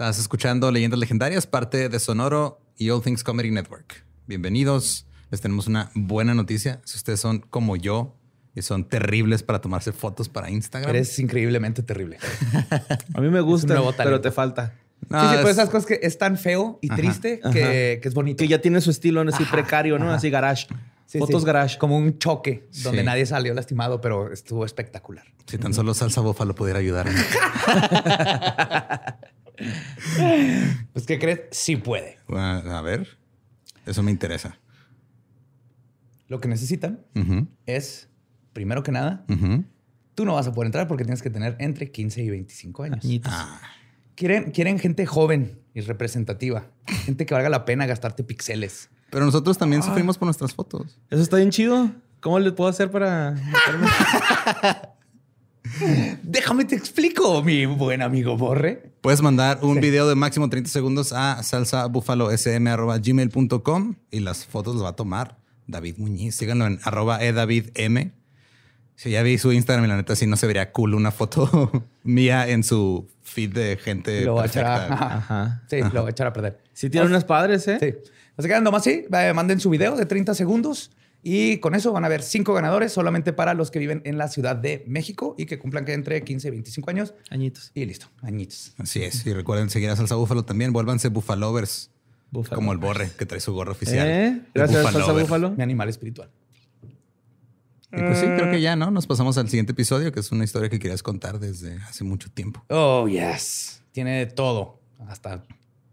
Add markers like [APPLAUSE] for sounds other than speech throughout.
Estás escuchando Leyendas Legendarias, parte de Sonoro y All Things Comedy Network. Bienvenidos. Les tenemos una buena noticia. Si ustedes son como yo y son terribles para tomarse fotos para Instagram. Eres increíblemente terrible. [LAUGHS] A mí me gusta, pero te falta. No, sí, sí, pues es- esas cosas que es tan feo y triste que, que es bonito. Que ya tiene su estilo, así precario, ¿no? Así garage. Sí, Fotos sí. garage. Como un choque donde Sí. nadie salió lastimado, pero estuvo espectacular. Si tan solo salsa búfalo pudiera ayudarme. [LAUGHS] [LAUGHS] Pues, ¿qué crees? Sí puede. Ah, A ver, eso me interesa. Lo que necesitan es, primero que nada, tú no vas a poder entrar porque tienes que tener entre 15 y 25 años. Ah, Quieren, quieren gente joven y representativa. Gente que valga la pena gastarte pixeles. pero nosotros también sufrimos por nuestras fotos. Eso está bien chido. ¿Cómo le puedo hacer para? [LAUGHS] Déjame te explico, mi buen amigo Borre. Puedes mandar un video de máximo 30 segundos a salsabufalosm.gmail.com y las fotos las va a tomar David Muñiz. Síganlo en arroba edavidm. Si ya vi su Instagram y la neta sí no se vería cool una foto [LAUGHS] mía en su feed de gente Lo voy a echar a, perfecta. ajá. [LAUGHS] Ajá. Sí, lo voy a echar a perder. Sí tiene unos padres, ¿eh? Sí. Así que nomás sí, va- manden su video de 30 segundos y con eso van a haber cinco ganadores solamente para los que viven en la Ciudad de México y que cumplan que entre 15 y 25 años. Añitos. Y listo, añitos. Así es. Y recuerden seguir a Salsa Búfalo también. Vuélvanse bufalovers. Como el borre que trae su gorro oficial. ¿Eh? Gracias, Salsa Bufalover. Búfalo. Mi animal espiritual. Y pues sí, creo que ya, ¿no? Nos pasamos al siguiente episodio, que es una historia que querías contar desde hace mucho tiempo. Oh, yes. Tiene de todo. Hasta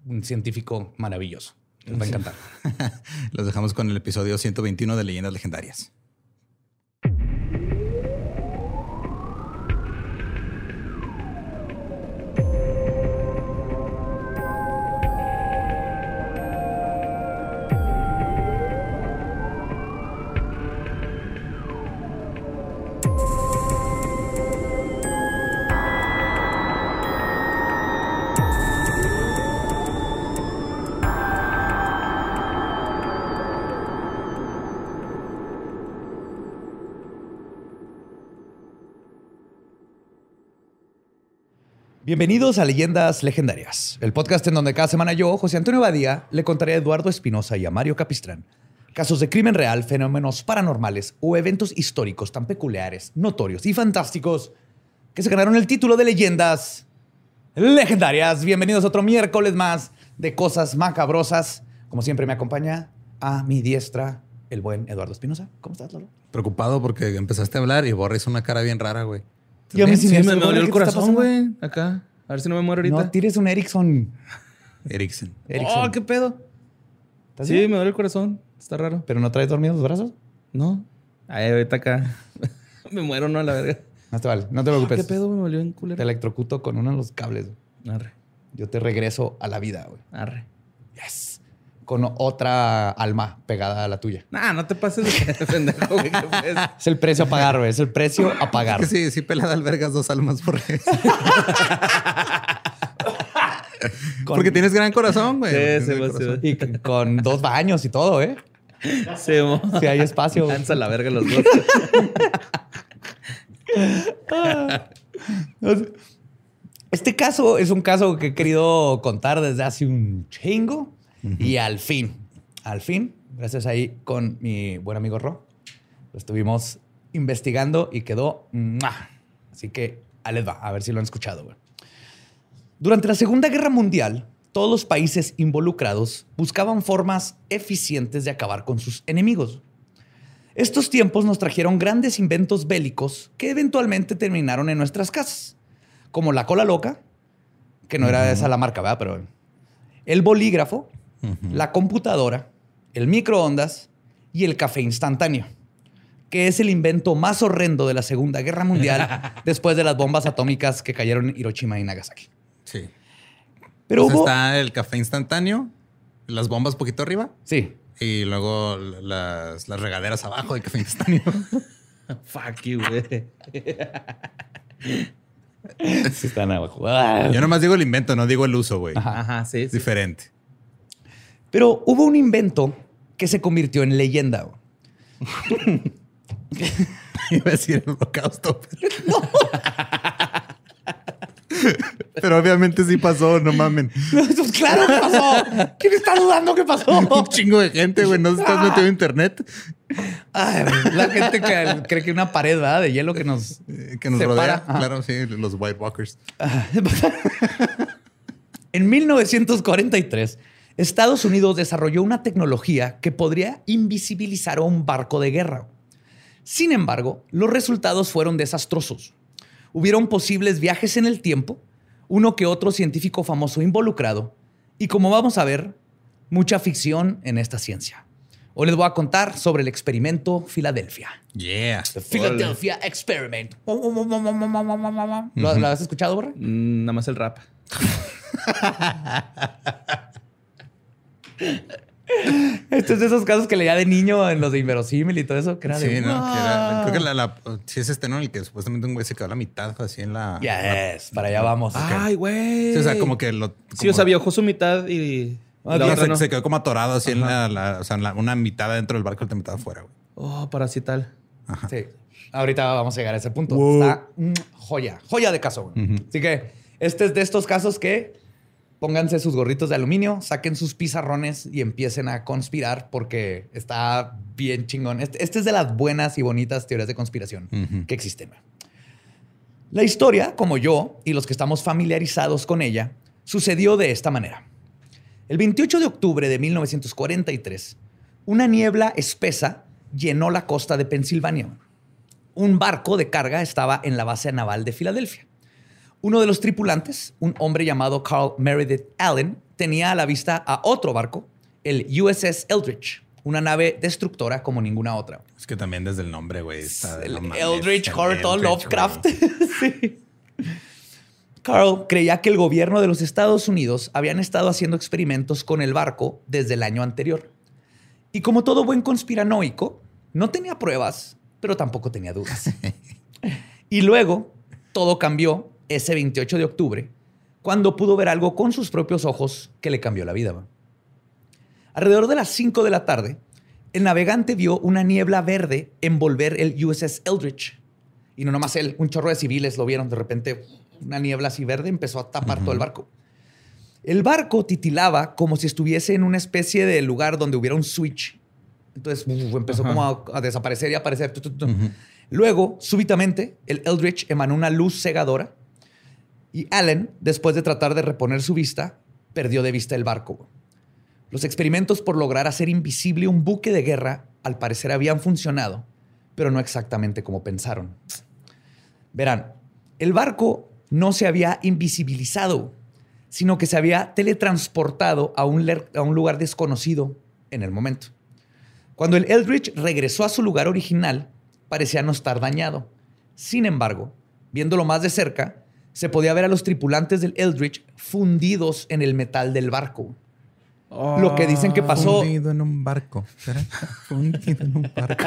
un científico maravilloso. Les va a encantar. [LAUGHS] Los dejamos con el episodio 121 de Leyendas Legendarias. Bienvenidos a Leyendas Legendarias, el podcast en donde cada semana yo, José Antonio Badía, le contaré a Eduardo Espinosa y a Mario Capistrán casos de crimen real, fenómenos paranormales o eventos históricos tan peculiares, notorios y fantásticos que se ganaron el título de Leyendas Legendarias. Bienvenidos a otro miércoles más de cosas macabrosas. Como siempre me acompaña a mi diestra el buen Eduardo Espinosa. ¿Cómo estás, Lolo? Preocupado porque empezaste a hablar y Borre hizo una cara bien rara, güey. Y a mí Sí, me, hace me dolió el ¿qué te corazón, güey. Acá. A ver si no me muero ahorita. No tires un Ericsson. Erickson. [LAUGHS] Ericsson. Oh, qué pedo. ¿Estás Sí, bien? me duele el corazón. Está raro. ¿Pero no traes dormidos los brazos? No. Ay, ahorita acá. [LAUGHS] me muero, no, a la verga. No te vale, no te preocupes. ¿Qué pedo? Me volvió en Te culero. electrocuto con uno de los cables. güey. Arre. Yo te regreso a la vida, güey. Arre. Yes. Con otra alma pegada a la tuya. Nah, no te pases de [LAUGHS] pendejo, güey. Es el precio a pagar, güey. Es el precio a pagar. sí, sí pelada albergas dos almas por [LAUGHS] Porque tienes gran corazón, güey. Sí, sí, sí, corazón. Y con dos baños y todo, ¿eh? Mo. Si hay espacio. Lanza la verga los dos. [LAUGHS] Este caso es un caso que he querido contar desde hace un chingo. Y al fin, al fin, gracias ahí con mi buen amigo Ro, lo estuvimos investigando y quedó. ¡mua! Así que les va, a ver si lo han escuchado. güey. Durante la Segunda Guerra Mundial, todos los países involucrados buscaban formas eficientes de acabar con sus enemigos. Estos tiempos nos trajeron grandes inventos bélicos que eventualmente terminaron en nuestras casas, como la cola loca, que no era esa la marca, ¿verdad? Pero el bolígrafo, la computadora, el microondas y el café instantáneo, que es el invento más horrendo de la Segunda Guerra Mundial [LAUGHS] después de las bombas atómicas que cayeron en Hiroshima y Nagasaki. Sí. Pero Pues hubo... está el café instantáneo, las bombas poquito arriba Sí. y luego las, las regaderas abajo del café instantáneo. [LAUGHS] Fuck you, güey. [LAUGHS] Sí están abajo. Ah. Yo nomás digo el invento, no digo el uso, güey. Ajá, sí. diferente. Pero hubo un invento que se convirtió en leyenda. [LAUGHS] Iba a decir el holocausto. pero- [LAUGHS] [LAUGHS] Pero obviamente sí pasó, no mamen. claro que pasó. ¿Quién está dudando que pasó? Un chingo de gente, güey. No estás metido en internet. Ay, la gente que cree que una pared ¿verdad? de hielo que nos, eh, que nos separa. rodea. Ajá. Claro, sí, los White Walkers. En 1943, Estados Unidos desarrolló una tecnología que podría invisibilizar a un barco de guerra. Sin embargo, los resultados fueron desastrosos. Hubieron posibles viajes en el tiempo, uno que otro científico famoso involucrado, y como vamos a ver, mucha ficción en esta ciencia. Hoy les voy a contar sobre el experimento Filadelfia. Yeah. The Philadelphia Experiment. ¿Lo, lo has escuchado, Borre? Mm, Nada más el rap. [LAUGHS] Este es de esos casos que leía de niño en los de inverosímil y todo eso, que era Sí, de... ¿no? Que era- creo que la, la- sí es este, ¿no? El que supuestamente un güey se quedó a la mitad, así en la... Yes, para allá vamos. Ay, güey. Sí, o sea, como que lo... Sí, o sea, viajó su mitad y. Ah, la Sí, otra se, no. se quedó como atorado así en la, la- o sea, en la- una mitad dentro del barco y otra mitad afuera, güey. Oh, para así tal. Sí. Ahorita vamos a llegar a ese punto. Wow. Está mm, joya, joya de caso. güey. Así que este es de estos casos que pónganse sus gorritos de aluminio, saquen sus pizarrones y empiecen a conspirar porque está bien chingón. Este, este es de las buenas y bonitas teorías de conspiración que existen. La historia, como yo y los que estamos familiarizados con ella, sucedió de esta manera. El 28 de octubre de 1943, una niebla espesa llenó la costa de Pensilvania. Un barco de carga estaba en la base naval de Filadelfia. Uno de los tripulantes, un hombre llamado Carl Meredith Allen, tenía a la vista a otro barco, el USS Eldridge, una nave destructora como ninguna otra. Es que también desde el nombre, güey. está de El no mames, Eldritch el Horror todo Eldritch, Lovecraft. [LAUGHS] Sí. Carl creía que el gobierno de los Estados Unidos habían estado haciendo experimentos con el barco desde el año anterior. Y como todo buen conspiranoico, no tenía pruebas, pero tampoco tenía dudas. [LAUGHS] y luego todo cambió ese 28 de octubre, cuando pudo ver algo con sus propios ojos que le cambió la vida. Alrededor de las 5 de la tarde, el navegante vio una niebla verde envolver el USS Eldridge. Y no nomás él, un chorro de civiles lo vieron. De repente, una niebla así verde empezó a tapar todo el barco. El barco titilaba como si estuviese en una especie de lugar donde hubiera un switch. Entonces uf, empezó como a, a desaparecer y aparecer. Luego, súbitamente, el Eldritch emanó una luz cegadora y Allen, después de tratar de reponer su vista, perdió de vista el barco. Los experimentos por lograr hacer invisible un buque de guerra al parecer habían funcionado, pero no exactamente como pensaron. Verán, el barco no se había invisibilizado, sino que se había teletransportado a un, a un lugar desconocido en el momento. Cuando el Eldridge regresó a su lugar original, parecía no estar dañado. Sin embargo, viéndolo más de cerca, se podía ver a los tripulantes del Eldridge fundidos en el metal del barco. Lo que dicen que pasó. Fundido en un barco. [LAUGHS] Fundido en un barco.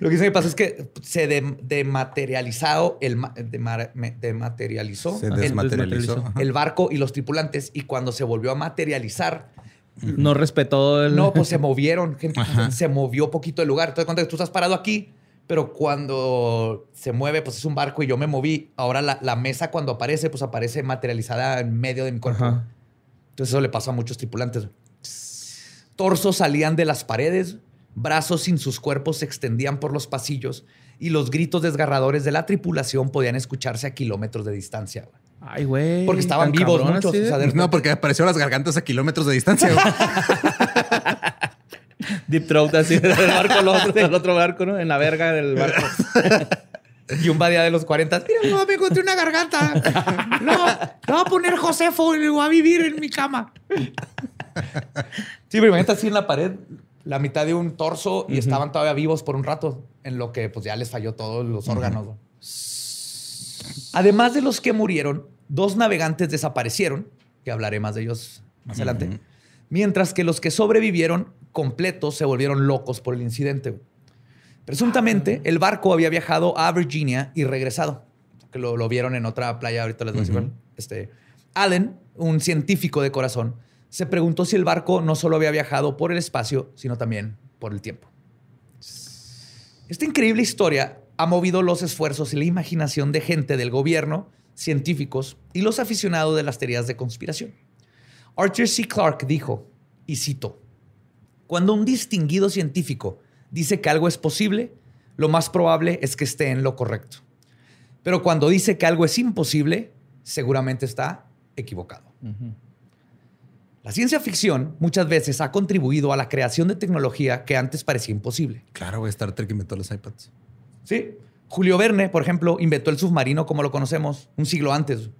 Lo que dicen que pasó es que se de- dematerializado el me- dematerializó Se el, desmaterializó. Ajá. el barco y los tripulantes y cuando se volvió a materializar, No respetó el. no, pues se movieron, gente, Ajá. se movió poquito el lugar. Entonces, cuando tú estás parado aquí, pero cuando se mueve, pues es un barco y yo me moví. Ahora la, la mesa cuando aparece, pues aparece materializada en medio de mi cuerpo. Ajá. Entonces eso le pasó a muchos tripulantes. Torsos salían de las paredes, brazos sin sus cuerpos se extendían por los pasillos y los gritos desgarradores de la tripulación podían escucharse a kilómetros de distancia. güey. Ay, güey. Porque estaban vivos cabrón, muchos, así de- o sea, de- No, porque apareció las gargantas a kilómetros de distancia. güey. [LAUGHS] Deep throat así [LAUGHS] del barco al otro, del otro barco, ¿no? En la verga del barco. [LAUGHS] Y un badía de los 40, mira, no, me encontré una garganta. [LAUGHS] No, no voy a poner Josefo y voy a vivir en mi cama. Sí, pero imagínate así en la pared, la mitad de un torso y estaban todavía vivos por un rato, en lo que pues ya les falló todos los órganos. ¿no? Además de los que murieron, dos navegantes desaparecieron, que hablaré más de ellos más adelante, mientras que los que sobrevivieron completos se volvieron locos por el incidente. Presuntamente, el barco había viajado a Virginia y regresado. Que lo, lo vieron en otra playa, ahorita les voy a decir cuál. Este, Allen, un científico de corazón, se preguntó si el barco no solo había viajado por el espacio, sino también por el tiempo. Esta increíble historia ha movido los esfuerzos y la imaginación de gente del gobierno científicos y los aficionados de las teorías de conspiración. Arthur C. Clarke dijo, y cito, cuando un distinguido científico dice que algo es posible, lo más probable es que esté en lo correcto. Pero cuando dice que algo es imposible, seguramente está equivocado. La ciencia ficción muchas veces ha contribuido a la creación de tecnología que antes parecía imposible. Claro, Star Trek inventó los iPads. Sí. Julio Verne, por ejemplo, inventó el submarino como lo conocemos un siglo antes,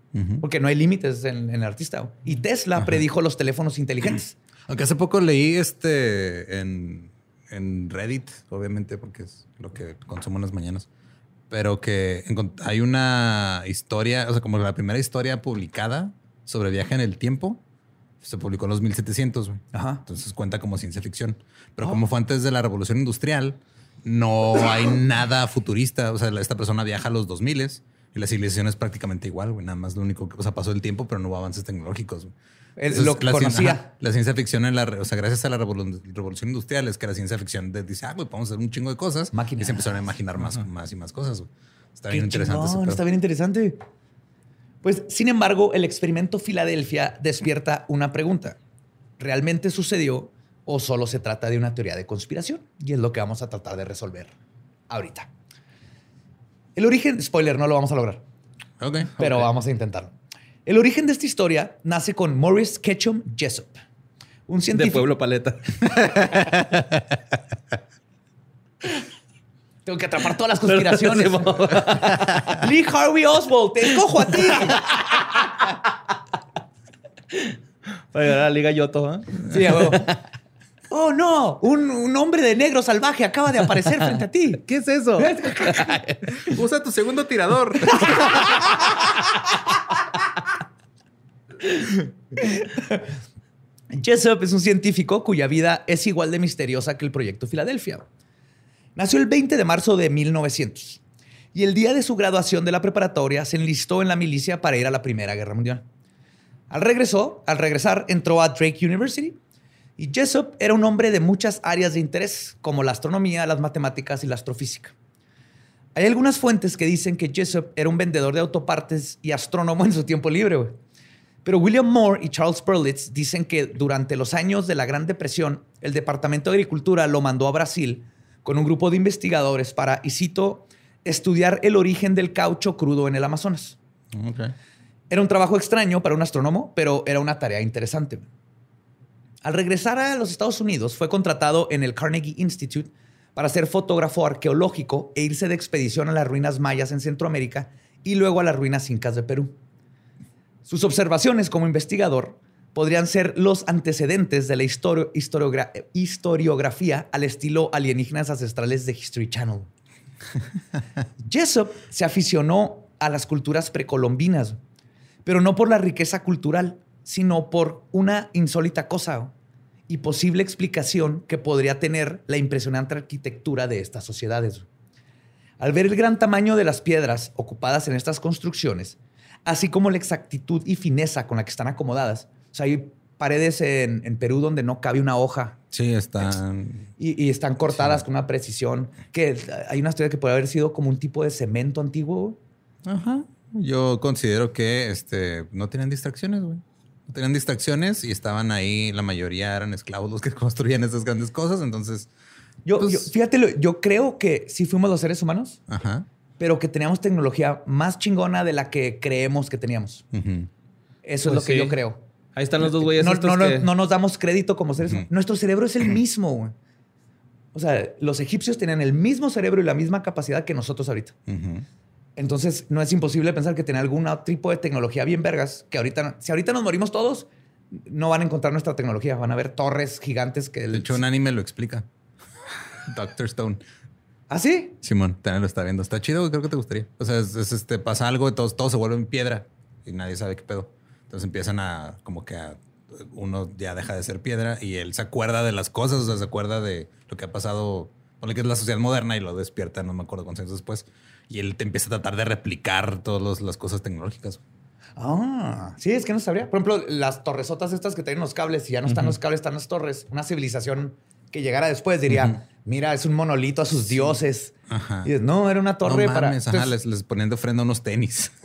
porque no hay límites en, el artista. Y Tesla predijo los teléfonos inteligentes. Aunque hace poco leí este en, en, Reddit, obviamente, porque es lo que consumo en las mañanas, pero que hay una historia, o sea, como la primera historia publicada sobre viaje en el tiempo se publicó en los 1700, güey. Ajá. Entonces cuenta como ciencia ficción. Pero oh. como fue antes de la revolución industrial, no hay nada futurista. O sea, esta persona viaja a los 2000 y la civilización es prácticamente igual, güey. Nada más lo único que, o sea, pasó el tiempo, pero no hubo avances tecnológicos. Lo que la conocía. la ciencia ficción en la, o sea, gracias a la revolución industrial es que la ciencia ficción dice, ah, güey, podemos hacer un chingo de cosas. Y se empezaron a imaginar más, más y más cosas. Está bien interesante. está bien interesante. Pues, sin embargo, el experimento Filadelfia despierta una pregunta. ¿Realmente sucedió o solo se trata de una teoría de conspiración? Y es lo que vamos a tratar de resolver ahorita. El origen, spoiler, no lo vamos a lograr. Ok. Pero vamos a intentarlo. El origen de esta historia nace con Morris Ketchum Jessup, un científico. De Pueblo Paleta. [LAUGHS] Tengo que atrapar todas las conspiraciones. [LAUGHS] Lee Harvey Oswald, te escojo a ti. Para la Liga Yoto, ¿eh? Sí, Oh, no, un, hombre de negro salvaje acaba de aparecer frente a ti. ¿Qué es eso? [LAUGHS] Usa tu segundo tirador. Jessup es un científico cuya vida es igual de misteriosa que el proyecto Filadelfia. Nació el 20 de marzo de 1900 y el día de su graduación de la preparatoria se enlistó en la milicia para ir a la Primera Guerra Mundial. Al, regresó, al regresar entró a Drake University y Jessup era un hombre de muchas áreas de interés, como la astronomía, las matemáticas y la astrofísica. Hay algunas fuentes que dicen que Jessup era un vendedor de autopartes y astrónomo en su tiempo libre. Pero William Moore y Charles Perlitz dicen que durante los años de la Gran Depresión, el Departamento de Agricultura lo mandó a Brasil con un grupo de investigadores para, y cito, estudiar el origen del caucho crudo en el Amazonas. Era un trabajo extraño para un astrónomo, pero era una tarea interesante. Al regresar a los Estados Unidos, fue contratado en el Carnegie Institute para ser fotógrafo arqueológico e irse de expedición a las ruinas mayas en Centroamérica y luego a las ruinas incas de Perú. Sus observaciones como investigador podrían ser los antecedentes de la historiografía al estilo alienígenas ancestrales de History Channel. [LAUGHS] Jessup se aficionó a las culturas precolombinas, pero no por la riqueza cultural, sino por una insólita cosa y posible explicación que podría tener la impresionante arquitectura de estas sociedades. Al ver el gran tamaño de las piedras ocupadas en estas construcciones, así como la exactitud y fineza con la que están acomodadas, o sea, hay paredes en, Perú donde no cabe una hoja. Sí, están. Y, están cortadas con una precisión. Que hay una historia que puede haber sido como un tipo de cemento antiguo. Ajá. Yo considero que este, no tienen distracciones, güey. No tenían distracciones y estaban ahí, la mayoría eran esclavos los que [LAUGHS] construían esas grandes cosas. Entonces. Yo, pues fíjate, yo creo que sí fuimos los seres humanos, Ajá. Pero que teníamos tecnología más chingona de la que creemos que teníamos. Eso es lo pues que yo creo. Ahí están los dos güeyes. No, no, nos damos crédito como seres. Nuestro cerebro es el mismo. O sea, los egipcios tenían el mismo cerebro y la misma capacidad que nosotros ahorita. Entonces, no es imposible pensar que tiene algún tipo de tecnología bien vergas que ahorita, si ahorita nos morimos todos, no van a encontrar nuestra tecnología. Van a ver torres gigantes que... De hecho, un anime lo explica. [LAUGHS] Doctor Stone. ¿Ah, sí? Simón, también lo está viendo. Está chido, creo que te gustaría. O sea, este, pasa algo y todo, todo se vuelve en piedra y nadie sabe qué pedo. Entonces empiezan a, como que a, uno ya deja de ser piedra y él se acuerda de las cosas, o sea, se acuerda de lo que ha pasado, lo que es la sociedad moderna y lo despierta, no me acuerdo cuántos años después. Y él te empieza a tratar de replicar todas las cosas tecnológicas. Ah, sí, es que no sabría. Por ejemplo, las torresotas estas que tienen los cables y ya no están los cables, están las torres. Una civilización que llegara después diría, mira, es un monolito a sus dioses. Ajá. Y dices, no, era una torre no para... mames, ajá, Entonces, les, les ponían de ofrenda unos tenis. [LAUGHS]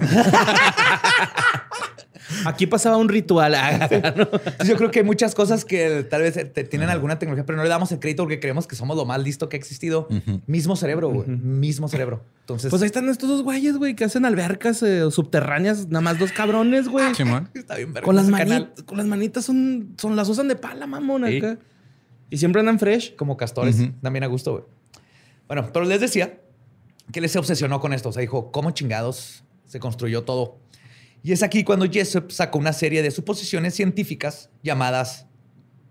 Aquí pasaba un ritual. Ah, [LAUGHS] yo creo que hay muchas cosas que tal vez te- tienen alguna tecnología, pero no le damos el crédito porque creemos que somos lo más listo que ha existido. Mismo cerebro, güey. Mismo cerebro. Entonces, Pues ahí están estos dos güeyes, güey, que hacen albercas eh, subterráneas, nada más dos cabrones, güey. Simón. está bien verga Con las, ese mani- canal. con las manitas son, son las usan de pala, mamón, Sí. Y siempre andan fresh. Como castores. También a gusto, güey. Bueno, pero les decía que él se obsesionó con esto. O sea, dijo, ¿cómo chingados se construyó todo? Y es aquí cuando Jessup sacó una serie de suposiciones científicas llamadas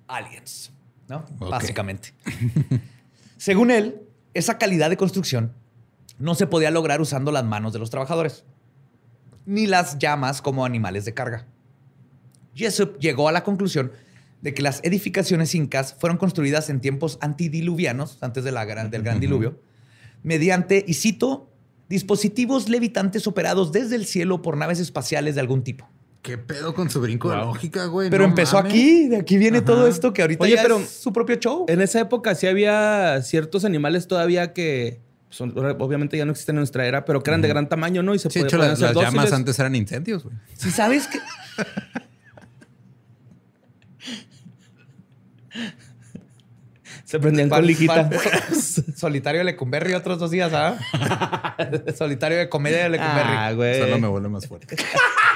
aliens, ¿no? Básicamente. Según él, esa calidad de construcción no se podía lograr usando las manos de los trabajadores, ni las llamas como animales de carga. Jessup llegó a la conclusión de que las edificaciones incas fueron construidas en tiempos antidiluvianos, antes de la gran- del gran diluvio, mediante, y cito, dispositivos levitantes operados desde el cielo por naves espaciales de algún tipo. ¿Qué pedo con su brinco de lógica, güey? Pero No empezó mames. aquí, de aquí viene Ajá. todo esto que ahorita Oye, ya pero- es su propio show. En esa época sí había ciertos animales todavía que son, obviamente ya no existen en nuestra era, pero que eran de gran tamaño, ¿no? Y se Sí, de podía- hecho, podían las, llamas antes eran incendios, güey. Si sabes que [LAUGHS] Se prendían con liquita. [LAUGHS] solitario de Lecumberri otros dos días, ¿ah? [LAUGHS] solitario de comedia de Lecumberri. Ah, güey. Solo me vuelve más fuerte.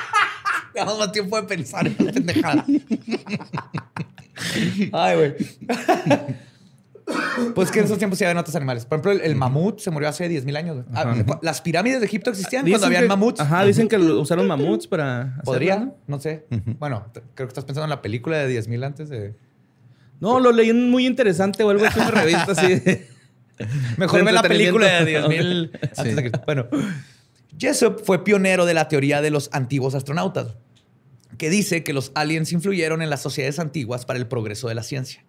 [LAUGHS] Tenemos más tiempo de pensar en la pendejada. Ay, güey. Pues que en esos tiempos sí habían otros animales. Por ejemplo, el, el mamut se murió hace 10.000 años. Ah, Las pirámides de Egipto existían Dicen cuando habían que- mamuts. Ajá, dicen que usaron mamuts para. hacerlo, Podría, ¿no? no sé. Bueno, creo que estás pensando en la película de 10.000 antes de... No, lo leí en muy interesante o algo así en una revista así. [LAUGHS] Mejor ve la película de entretenimiento. 10.000 antes de que... Bueno, Jessup fue pionero de la teoría de los antiguos astronautas, que dice que los aliens influyeron en las sociedades antiguas para el progreso de la ciencia.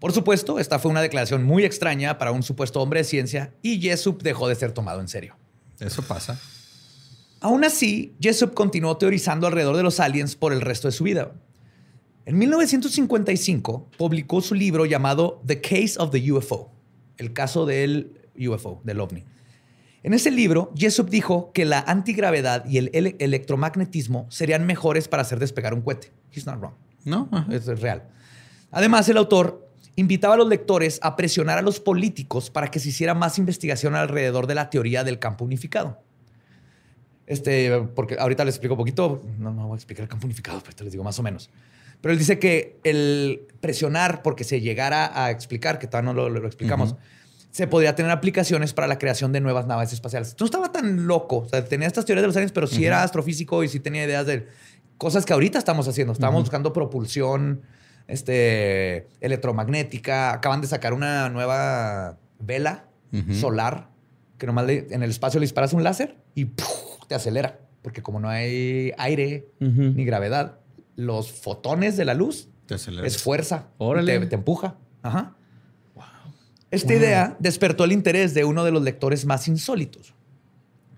Por supuesto, esta fue una declaración muy extraña para un supuesto hombre de ciencia y Jessup dejó de ser tomado en serio. Eso pasa. Aún así, Jessup continuó teorizando alrededor de los aliens por el resto de su vida. En 1955 publicó su libro llamado The Case of the UFO, el caso del UFO, del ovni. En ese libro, Jessup dijo que la antigravedad y el ele- electromagnetismo serían mejores para hacer despegar un cohete. He's not wrong. No. Eso es real. Además, el autor invitaba a los lectores a presionar a los políticos para que se hiciera más investigación alrededor de la teoría del campo unificado. Este, porque ahorita les explico un poquito, no, no voy a explicar el campo unificado, pero te les digo más o menos. Pero él dice que el presionar porque se llegara a explicar, que todavía no lo, lo explicamos, se podría tener aplicaciones para la creación de nuevas naves espaciales. No estaba tan loco, o sea, tenía estas teorías de los aliens, pero sí era astrofísico y sí tenía ideas de cosas que ahorita estamos haciendo. Estábamos buscando propulsión este, electromagnética. Acaban de sacar una nueva vela solar que nomás le- en el espacio le disparas un láser y ¡puf! te acelera. Porque como no hay aire ni gravedad, los fotones de la luz Te es fuerza. Órale. Te, te empuja. Ajá. Esta idea despertó el interés de uno de los lectores más insólitos.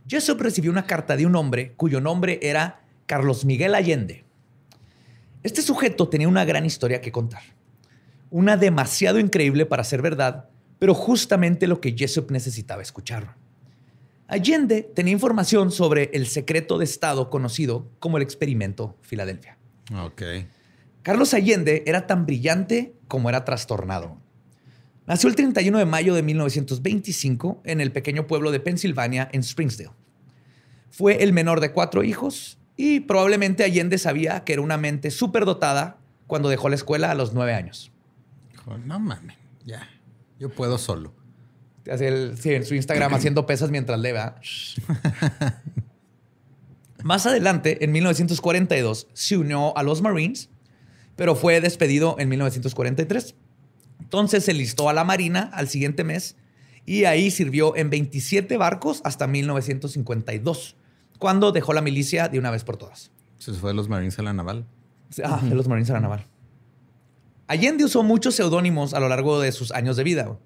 Jessup recibió una carta de un hombre cuyo nombre era Carlos Miguel Allende. Este sujeto tenía una gran historia que contar. Una demasiado increíble para ser verdad, pero justamente lo que Jessup necesitaba escuchar. Allende tenía información sobre el secreto de Estado conocido como el experimento Filadelfia. Ok. Carlos Allende era tan brillante como era trastornado. Nació el 31 de mayo de 1925 en el pequeño pueblo de Pensilvania, en Springdale. Fue el menor de cuatro hijos y probablemente Allende sabía que era una mente superdotada cuando dejó la escuela a los nueve años. No mames, ya. Yo puedo solo. Hace el- sí, en su Instagram [CLEARS THROAT] haciendo pesas mientras lee, ¿verdad? [LAUGHS] Más adelante, en 1942, se unió a los Marines, pero fue despedido en 1943. Entonces se listó a la Marina al siguiente mes y ahí sirvió en 27 barcos hasta 1952, cuando dejó la milicia de una vez por todas. Se fue de los Marines a la naval. Ah, de los Marines a la naval. Allende usó muchos seudónimos a lo largo de sus años de vida.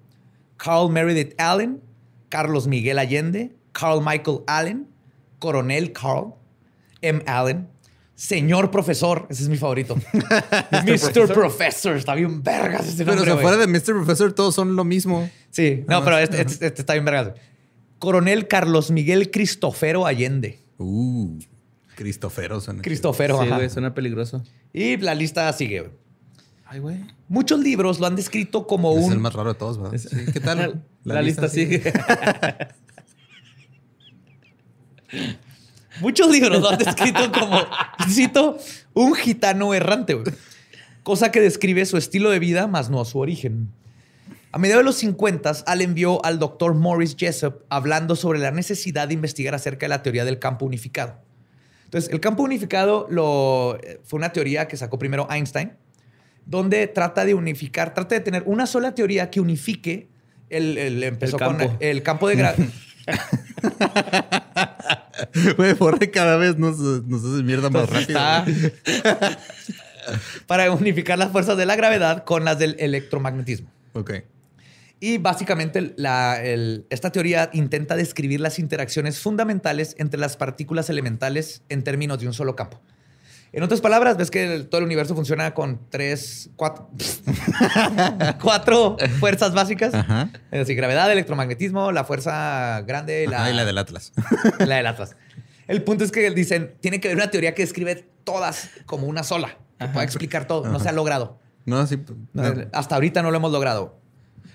Carl Meredith Allen, Carlos Miguel Allende, Carl Michael Allen, Coronel Carl, M. Allen, Señor profesor, ese es mi favorito. [LAUGHS] Mr. Professor. está bien vergas ese Pero si fuera de Mr. Professor, todos son lo mismo. Sí, no, pero este, este- este está bien vergas. Coronel Carlos Miguel Cristofero Allende. Uh, Cristofero suena. Cristofero, Sí, ajá. güey, suena peligroso. Y la lista sigue. güey. Ay, güey. Muchos libros lo han descrito como chido. Es un... el más raro de todos, ¿verdad? Sí, ¿Qué tal? [LAUGHS] La, lista sigue. [LAUGHS] Muchos libros lo han descrito como, cito, un gitano errante, güey. cosa que describe su estilo de vida, más no su origen. A mediados de los 50, Allen vio al doctor Morris Jessup hablando sobre la necesidad de investigar acerca de la teoría del campo unificado. Entonces, el campo unificado lo, eh, fue una teoría que sacó primero Einstein, donde trata de unificar, trata de tener una sola teoría que unifique el, el- empezó El con campo. el, el campo de gravedad. [LAUGHS] [LAUGHS] [LAUGHS] Güey, Borre cada vez nos, nos hace mierda más rápido. Está- [LAUGHS] para unificar las fuerzas de la gravedad con las del electromagnetismo. Ok. Y básicamente la- el- esta teoría intenta describir las interacciones fundamentales entre las partículas elementales en términos de un solo campo. En otras palabras, ves que el- todo el universo funciona con tres, cuatro, [LAUGHS] cuatro fuerzas básicas. Ajá. Es decir, gravedad, electromagnetismo, la fuerza grande, la, Ajá, y la del Atlas. [LAUGHS] la del Atlas. El punto es que dicen, tiene que haber una teoría que describe todas como una sola, que pueda explicar todo. No se ha logrado. No, sí. No. Hasta ahorita no lo hemos logrado.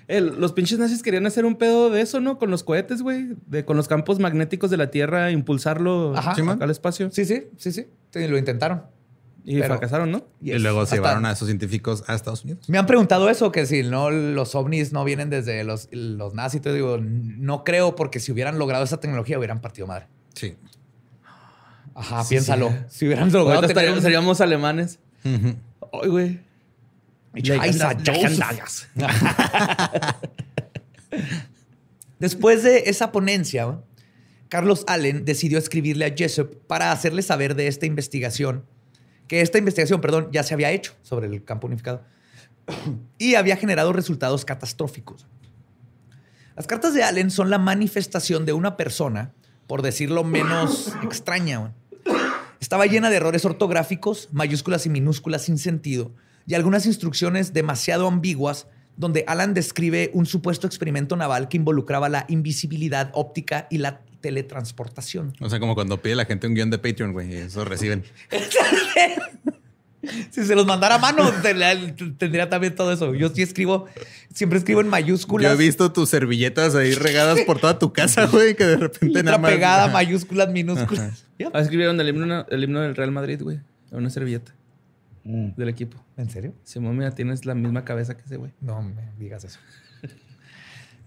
El- los pinches nazis querían hacer un pedo de eso, ¿no? Con los cohetes, güey. De, con los campos magnéticos de la Tierra, impulsarlo Ajá. al espacio. Sí, sí, sí, sí. Sí, lo intentaron. Y Pero- fracasaron, ¿no? Y luego se llevaron a esos científicos a Estados Unidos. Me han preguntado eso, que si no los ovnis no vienen desde los, los nazis. Te digo, no creo, porque si hubieran logrado esa tecnología hubieran partido madre. Sí. Ajá, Sí, piénsalo. sí. Si hubieran logrado tener seríamos alemanes. Ay, güey. Joseph. [LAUGHS] Después de esa ponencia, Carlos Allen decidió escribirle a Jessup para hacerle saber de esta investigación, que esta investigación, perdón, ya se había hecho sobre el campo unificado [CLEARS THROAT] y había generado resultados catastróficos. Las cartas de Allen son la manifestación de una persona, por decirlo menos [COUGHS] extraña. Estaba llena de errores ortográficos, mayúsculas y minúsculas sin sentido y algunas instrucciones demasiado ambiguas donde Alan describe un supuesto experimento naval que involucraba la invisibilidad óptica y la teletransportación. O sea, como cuando pide la gente un guion de Patreon, güey, y eso reciben. [LAUGHS] Si se los mandara a mano, te- tendría también todo eso. Yo sí escribo, siempre escribo en mayúsculas. Yo he visto tus servilletas ahí regadas por toda tu casa, [LAUGHS] güey, que de repente nada más. pegada, Ajá. mayúsculas, minúsculas. Yep. Ah, escribieron el himno, el himno del Real Madrid, güey. En una servilleta del equipo. ¿En serio? Simón, mira, tienes la misma cabeza que ese güey. No me digas eso.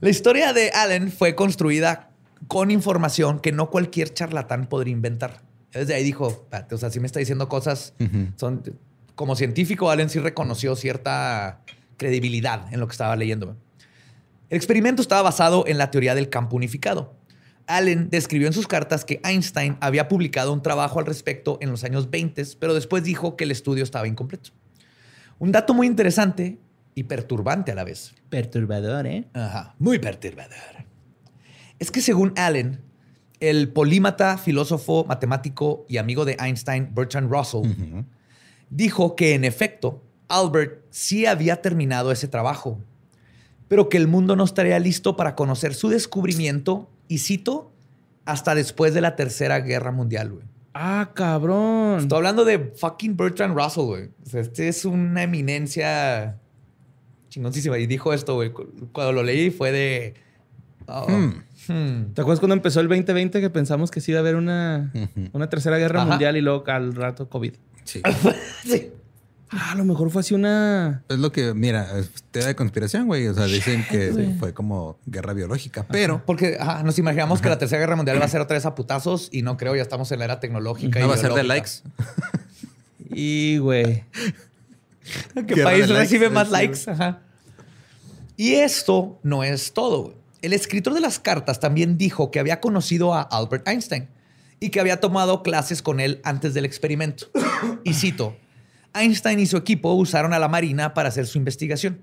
La historia de Allen fue construida con información que no cualquier charlatán podría inventar. Desde ahí dijo, "Espérate, o sea, si me está diciendo cosas, son como científico, Allen sí reconoció cierta credibilidad en lo que estaba leyendo. El experimento estaba basado en la teoría del campo unificado. Allen describió en sus cartas que Einstein había publicado un trabajo al respecto en los años 20, pero después dijo que el estudio estaba incompleto. Un dato muy interesante y perturbante a la vez. Perturbador, ¿eh? Ajá, muy perturbador. Es que según Allen, el polímata, filósofo, matemático y amigo de Einstein, Bertrand Russell, dijo que en efecto, Albert sí había terminado ese trabajo, pero que el mundo no estaría listo para conocer su descubrimiento, y cito, hasta después de la Tercera Guerra Mundial, güey. Ah, cabrón. Estoy hablando de fucking Bertrand Russell, güey. O sea, este es una eminencia chingoncísima. Y dijo esto, güey. cu- Cuando lo leí fue de... oh, Hmm. hmm. ¿Te acuerdas cuando empezó el 2020 que pensamos que sí iba a haber una, una tercera guerra Ajá. mundial y luego al rato COVID? Sí. [LAUGHS] Sí. Ah, a lo mejor fue así una. Es lo que, mira, es teoría de conspiración, güey. O sea, dicen que fue como guerra biológica, pero Porque ajá, nos imaginamos que la Tercera Guerra Mundial va a ser otra vez a putazos y no creo, ya estamos en la era tecnológica. no y va a ser de likes. Y, güey. [LAUGHS] ¿Qué Guerra país likes, recibe más sí, likes? Ajá. Y esto no es todo. El escritor de las cartas también dijo que había conocido a Albert Einstein y que había tomado clases con él antes del experimento. Y cito, Einstein y su equipo usaron a la Marina para hacer su investigación.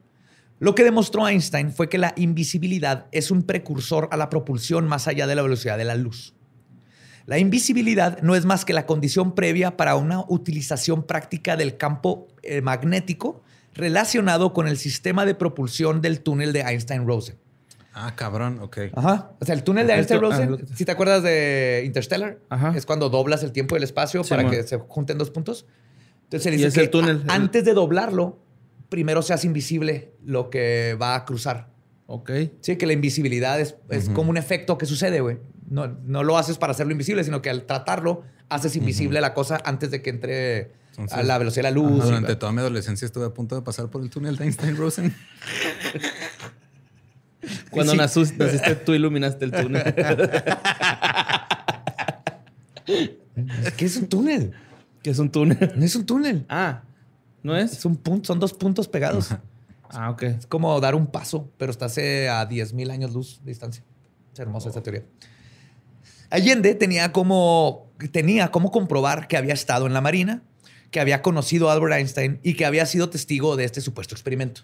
Lo que demostró Einstein fue que la invisibilidad es un precursor a la propulsión más allá de la velocidad de la luz. La invisibilidad no es más que la condición previa para una utilización práctica del campo eh, magnético relacionado con el sistema de propulsión del túnel de Einstein-Rosen. Ah, cabrón, ok. Ajá. O sea, el túnel de ah, Einstein-Rosen, te- si te acuerdas de Interstellar, Ajá. es cuando doblas el tiempo y el espacio Sí, para que se junten dos puntos. Entonces se Y dice es que el túnel, a- antes de doblarlo, primero se hace invisible lo que va a cruzar. Ok. Sí, que la invisibilidad es, es como un efecto que sucede, güey. No, no lo haces para hacerlo invisible, sino que al tratarlo haces invisible la cosa antes de que entre a la velocidad de la luz. y Durante toda mi adolescencia estuve a punto de pasar por el túnel de Einstein-Rosen. [LAUGHS] Cuando Sí. nasus- naciste, tú iluminaste el túnel. [LAUGHS] ¿Qué es un túnel? Que es un túnel. No es un túnel. Ah, ¿no es? Es un punto, son dos puntos pegados. Ah, ok. Es como dar un paso, pero estás a 10.000 años luz de distancia. Es hermosa esa teoría. Allende tenía como, tenía como comprobar que había estado en la Marina, que había conocido a Albert Einstein y que había sido testigo de este supuesto experimento.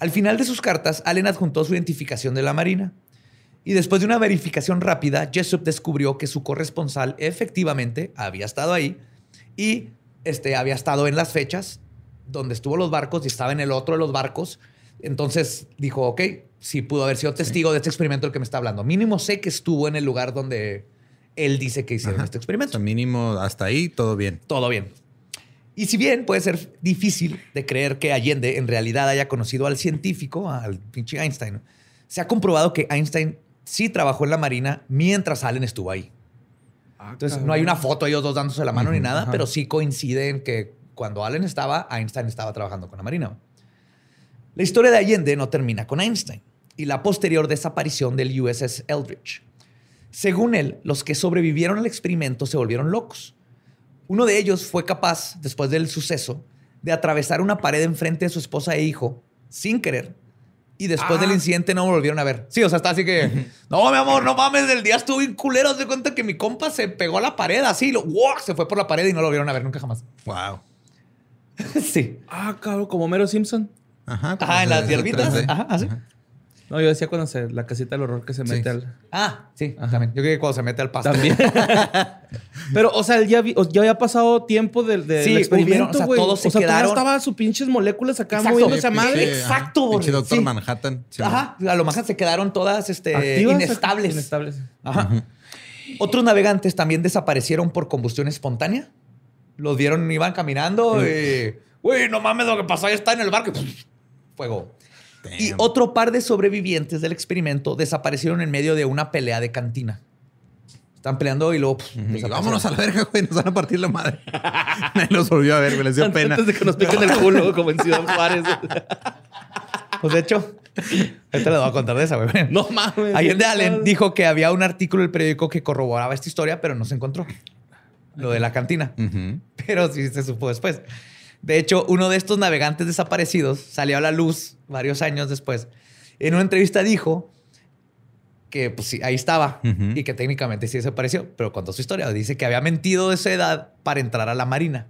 Al final de sus cartas, Allen adjuntó su identificación de la Marina. Y después de una verificación rápida, Jessup descubrió que su corresponsal efectivamente había estado ahí y este, había estado en las fechas donde estuvo los barcos y estaba en el otro de los barcos. Entonces dijo, ok, sí pudo haber sido testigo de este experimento del que me está hablando. Mínimo sé que estuvo en el lugar donde él dice que hicieron Ajá. este O experimento. sea, mínimo hasta ahí, todo bien. Todo bien. Y si bien puede ser difícil de creer que Allende en realidad haya conocido al científico, al pinche Einstein, se ha comprobado que Einstein sí trabajó en la Marina mientras Allen estuvo ahí. Entonces, no hay una foto de ellos dos dándose la mano ni nada, pero sí coincide en que cuando Allen estaba, Einstein estaba trabajando con la Marina. La historia de Allende no termina con Einstein y la posterior desaparición del USS Eldridge. Según él, los que sobrevivieron al experimento se volvieron locos. Uno de ellos fue capaz, después del suceso, de atravesar una pared enfrente de su esposa e hijo sin querer. Y después del incidente no me volvieron a ver. Sí, o sea, está así que, no, mi amor, no mames, el día estuvo bien culero. Haz de cuenta que mi compa se pegó a la pared así, lo, ¡wow! se fue por la pared y no lo vieron a ver nunca jamás. Wow. [LAUGHS] sí. Ah, cabrón, como Mero Simpson. Ajá. Ajá, en las hierbitas. 3D. Ajá, así. No, yo decía cuando se, la casita del horror que se mete Sí. al. Ah, sí, también. Yo creo que cuando se mete al pasto. También. [LAUGHS] Pero, o sea, él ya, vi- ya había pasado tiempo del, del Sí, hubieron, experimento, o sea, güey. todos se o sea, quedaron- estaban sus pinches moléculas acá Exacto. moviéndose a Sí, madre. Exacto, ajá, Pinche güey. Doctor Sí. Manhattan. Sí, Ajá, a lo mejor se quedaron todas este, Activas, inestables. Inestables. Ajá. Otros navegantes también desaparecieron por combustión espontánea. Los vieron, iban caminando y... Güey, no mames, lo que pasó ahí está en el barco. Fuego. Y otro par de sobrevivientes del experimento desaparecieron en medio de una pelea de cantina. Están peleando y luego... pff. Y. Vámonos a la verga, güey. Nos van a partir la madre. [LAUGHS] Nadie los volvió a ver, güey. Les dio pena. Antes de que nos piquen el culo, como en Ciudad Juárez. [LAUGHS] Pues de hecho, ahorita les voy a contar de esa, güey. no mames. Allende Allen dijo que había un artículo del periódico que corroboraba esta historia, pero no se encontró. Lo de la cantina. Pero sí se supo después. De hecho, uno de estos navegantes desaparecidos salió a la luz varios años después. En una entrevista dijo que pues sí, ahí estaba y que técnicamente sí desapareció, pero contó su historia. Dice que había mentido de su edad para entrar a la Marina.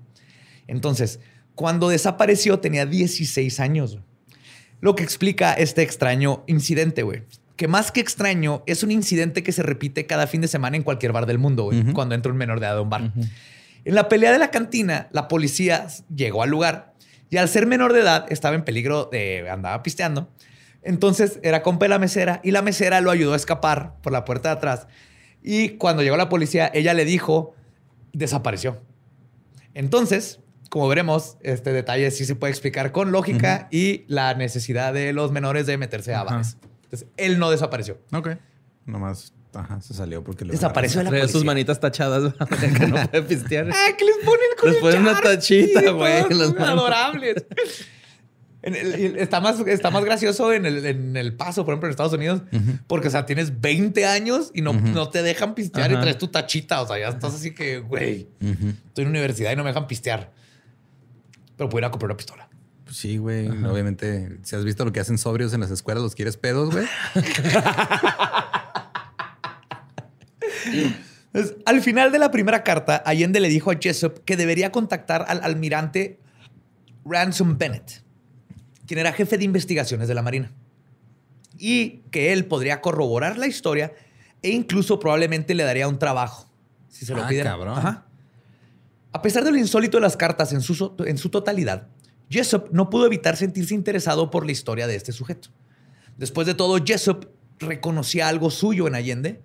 Entonces, cuando desapareció tenía 16 años. Lo que explica este extraño incidente, güey. Que más que extraño, es un incidente que se repite cada fin de semana en cualquier bar del mundo, güey, cuando entra un menor de edad a un bar. En la pelea de la cantina, la policía llegó al lugar y al ser menor de edad estaba en peligro de andaba pisteando. Entonces era compa de la mesera y la mesera lo ayudó a escapar por la puerta de atrás. Y cuando llegó la policía, ella le dijo, desapareció. Entonces, como veremos, este detalle sí se puede explicar con lógica y la necesidad de los menores de meterse a bares. Entonces, él no desapareció. Ok. Nomás, ajá, se salió porque le Desapareció de la Traía sus policía. manitas tachadas [LAUGHS] que no puede pistear. ¡Ay, que les ponen con Les el ponen una tachita, güey. Adorables. [LAUGHS] En el- y está, más, está más gracioso en el, en el paso, por ejemplo, en Estados Unidos, porque, o sea, tienes 20 años y no, no te dejan pistear y traes tu tachita. O sea, ya estás así que, güey, estoy en universidad y no me dejan pistear. Pero puedo ir a comprar una pistola. Pues sí, güey. Obviamente, si has visto lo que hacen sobrios en las escuelas, los quieres pedos, güey. [LAUGHS] Entonces, al final de la primera carta, Allende le dijo a Jessup que debería contactar al almirante Ransom Bennett, quien era jefe de investigaciones de la Marina, y que él podría corroborar la historia e incluso probablemente le daría un trabajo si se lo Ah, pidiera. cabrón. Ajá. A pesar de lo insólito de las cartas en su, en su totalidad, Jessup no pudo evitar sentirse interesado por la historia de este sujeto. Después de todo, Jessup reconocía algo suyo en Allende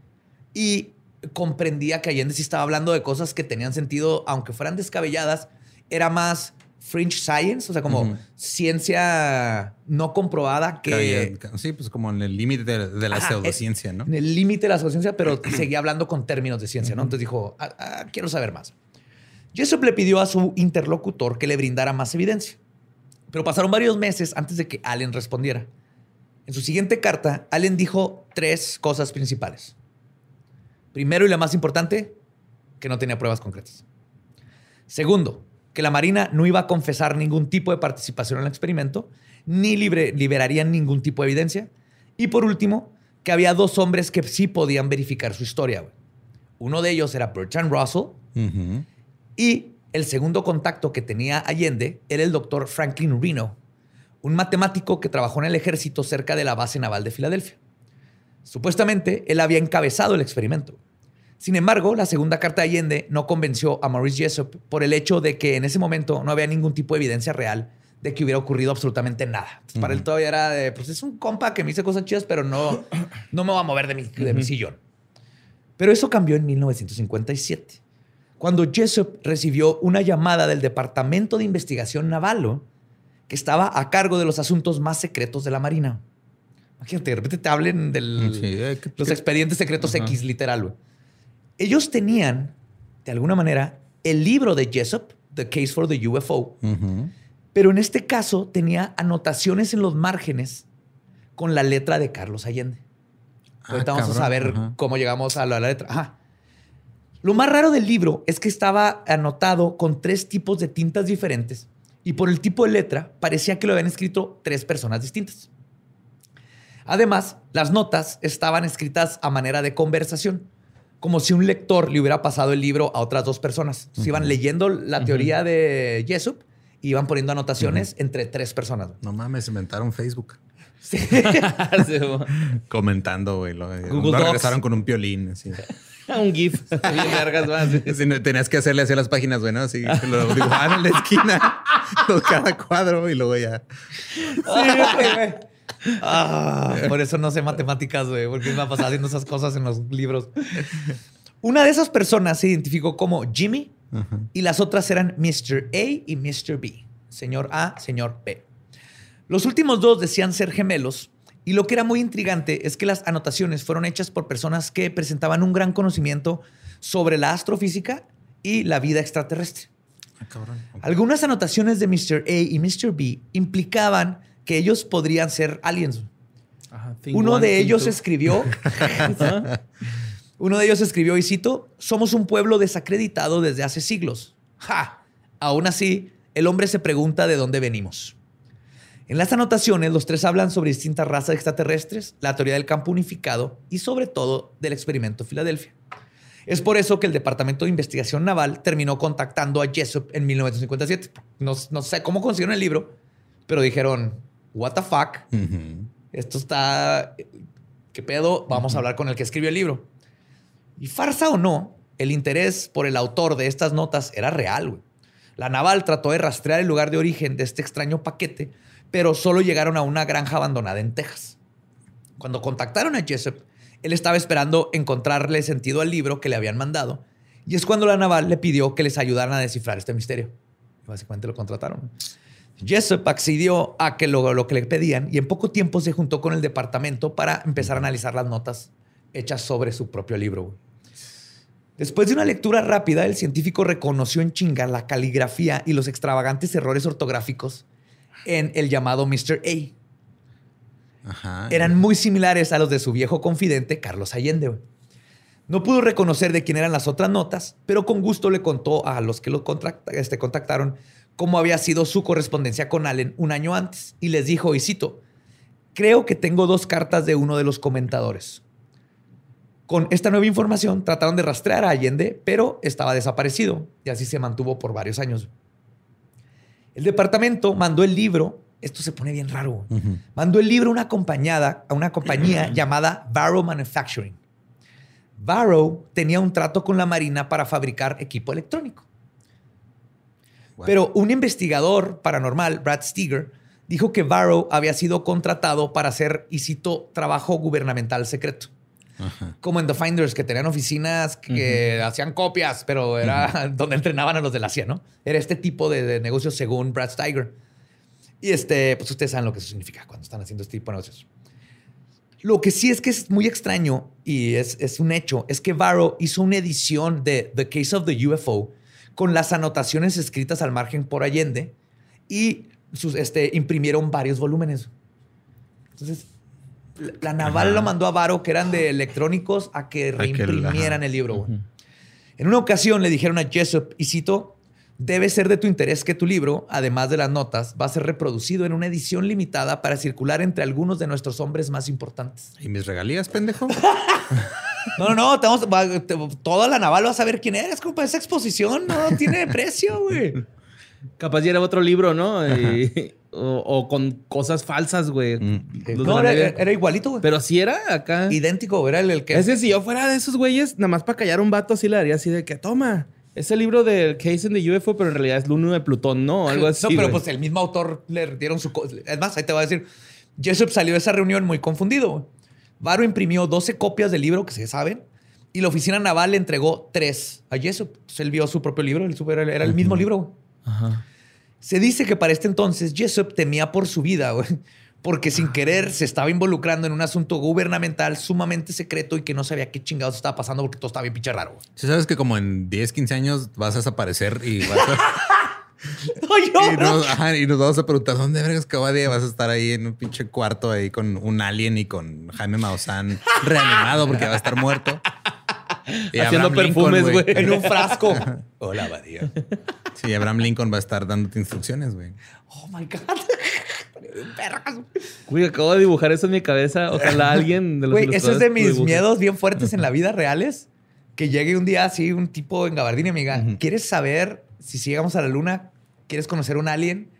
y comprendía que Allende sí estaba hablando de cosas que tenían sentido, aunque fueran descabelladas, era más fringe science, o sea, como ciencia no comprobada que... Sí, pues como en el límite de, de la Ajá, pseudociencia, ¿no? En el límite de la ciencia, pero [CLEARS THROAT] seguía hablando con términos de ciencia, ¿no? Entonces dijo, "Ah, ah, quiero saber más. Jessup le pidió a su interlocutor que le brindara más evidencia. Pero pasaron varios meses antes de que Allen respondiera. En su siguiente carta, Allen dijo tres cosas principales. Primero y la más importante, que no tenía pruebas concretas. Segundo, que la Marina no iba a confesar ningún tipo de participación en el experimento, ni libre- liberarían ningún tipo de evidencia. Y por último, que había dos hombres que sí podían verificar su historia. Uno de ellos era Bertrand Russell y el segundo contacto que tenía Allende era el doctor Franklin Reno, un matemático que trabajó en el ejército cerca de la base naval de Filadelfia. Supuestamente, él había encabezado el experimento. Sin embargo, la segunda carta de Allende no convenció a Maurice Jessup por el hecho de que en ese momento no había ningún tipo de evidencia real de que hubiera ocurrido absolutamente nada. Entonces, Para él todavía era de, pues es un compa que me dice cosas chidas, pero no, no me va a mover de mi, de mi sillón. Pero eso cambió en 1957, cuando Jessup recibió una llamada del Departamento de Investigación Naval, que estaba a cargo de los asuntos más secretos de la Marina. Imagínate, de repente te hablen de Sí, eh, ¿qué- los expedientes secretos Ajá. X, literal. Ellos tenían, de alguna manera, el libro de Jessup, The Case for the UFO, pero en este caso tenía anotaciones en los márgenes con la letra de Carlos Allende. Ah, Ahorita vamos cabrón, a saber cómo llegamos a la, la letra. Ajá. Lo más raro del libro es que estaba anotado con tres tipos de tintas diferentes y por el tipo de letra parecía que lo habían escrito tres personas distintas. Además, las notas estaban escritas a manera de conversación, como si un lector le hubiera pasado el libro a otras dos personas. Entonces, iban leyendo la teoría de Jessup y iban poniendo anotaciones entre tres personas. No mames, inventaron Facebook. Sí. [LAUGHS] Sí. Comentando, güey. Lo, Google lo Docs. regresaron con un piolín. Así. [LAUGHS] un GIF. Más. No- tenías que hacerle así a las páginas, güey, ¿no? Así lo dibujaban en la esquina, todo [LAUGHS] cada cuadro y luego ya. Sí, güey. Ah, por eso no sé matemáticas, güey, porque me va a pasar haciendo esas cosas en los libros. Una de esas personas se identificó como Jimmy y las otras eran Mr. A y Mr. B. Señor A, señor B. Los últimos dos decían ser gemelos y lo que era muy intrigante es que las anotaciones fueron hechas por personas que presentaban un gran conocimiento sobre la astrofísica y la vida extraterrestre. Ah. Algunas anotaciones de Mr. A y Mr. B implicaban que ellos podrían ser aliens. Ajá, Uno one, de ellos two. escribió, [LAUGHS] uno de ellos escribió, y cito, somos un pueblo desacreditado desde hace siglos. ¡Ja! Aún así, el hombre se pregunta de dónde venimos. En las anotaciones, los tres hablan sobre distintas razas extraterrestres, la teoría del campo unificado y sobre todo del experimento Filadelfia. Es por eso que el Departamento de Investigación Naval terminó contactando a Jessup en 1957. No, no sé cómo consiguieron el libro, pero dijeron, what the fuck, esto está. ¿Qué pedo? Vamos a hablar con el que escribió el libro. Y farsa o no, el interés por el autor de estas notas era real. güey. La naval trató de rastrear el lugar de origen de este extraño paquete, pero solo llegaron a una granja abandonada en Texas. Cuando contactaron a Jessup, él estaba esperando encontrarle sentido al libro que le habían mandado. Y es cuando la naval le pidió que les ayudaran a descifrar este misterio. Y básicamente lo contrataron. Jessup accedió a que lo, lo que le pedían y en poco tiempo se juntó con el departamento para empezar a analizar las notas hechas sobre su propio libro. Después de una lectura rápida, el científico reconoció en chinga la caligrafía y los extravagantes errores ortográficos en el llamado Mr. A. Ajá. Eran muy similares a los de su viejo confidente, Carlos Allende. No pudo reconocer de quién eran las otras notas, pero con gusto le contó a los que lo este, contactaron cómo había sido su correspondencia con Allen un año antes. Y les dijo, y cito, creo que tengo dos cartas de uno de los comentadores. Con esta nueva información trataron de rastrear a Allende, pero estaba desaparecido y así se mantuvo por varios años. El departamento mandó el libro, esto se pone bien raro, mandó el libro a una, acompañada, a una compañía [CLEARS THROAT] llamada Barrow Manufacturing. Varro tenía un trato con la Marina para fabricar equipo electrónico. Pero un investigador paranormal, Brad Steger, dijo que Varro había sido contratado para hacer, y cito, trabajo gubernamental secreto. Como en The Finders, que tenían oficinas que hacían copias, pero era [LAUGHS] donde entrenaban a los de la CIA, ¿no? Era este tipo de, de negocios según Brad Steiger. Y este, pues ustedes saben lo que eso significa cuando están haciendo este tipo de negocios. Lo que sí es que es muy extraño y es, es un hecho, es que Varro hizo una edición de The Case of the UFO con las anotaciones escritas al margen por Allende y sus, este, imprimieron varios volúmenes. Entonces, la naval lo mandó a Varo, que eran de electrónicos, a que reimprimieran el libro. En una ocasión le dijeron a Jessup, y cito, debe ser de tu interés que tu libro, además de las notas, va a ser reproducido en una edición limitada para circular entre algunos de nuestros hombres más importantes. ¿Y mis regalías, pendejo? [LAUGHS] no, no, no, toda la naval va a saber quién eres, compa. Esa exposición no tiene [LAUGHS] precio, güey. Capaz ya era otro libro, ¿no? o, con cosas falsas, güey. Mm. No, era, igualito, güey. Pero sí era acá. Idéntico, era el, que. Ese, si yo fuera de esos güeyes, nada más para callar a un vato, así le daría así de que toma. Es el libro del Case in the UFO, pero en realidad es el uno de Plutón, ¿no? Algo [LAUGHS] así. No, pero pues el mismo autor le dieron su. Es más, ahí te voy a decir. Jessup salió de esa reunión muy confundido. Varo imprimió 12 copias del libro que se saben y la oficina naval le entregó tres a Jessup. él vio su propio libro, era el mismo libro. Se dice que para este entonces Jessup temía por su vida, porque sin querer se estaba involucrando en un asunto gubernamental sumamente secreto y que no sabía qué chingados estaba pasando porque todo estaba bien pinche raro. Si sabes que como en 10, 15 años vas a desaparecer y vas a... [LAUGHS] [LAUGHS] y, nos, vamos a preguntar dónde vergas que vas a estar ahí en un pinche cuarto ahí con un alien y con Jaime Maussan [LAUGHS] reanimado porque va a estar muerto. Haciendo perfumes, güey. En un frasco. [LAUGHS] Hola, Badía. Sí, Abraham Lincoln va a estar dándote instrucciones, güey. Oh my God. Perras. Güey, acabo de dibujar eso en mi cabeza. Ojalá alguien de los Güey, eso es de mis miedos bien fuertes en la vida reales. Que llegue un día así un tipo en gabardina y me diga, ¿quieres saber si llegamos a la luna? ¿Quieres conocer un alien?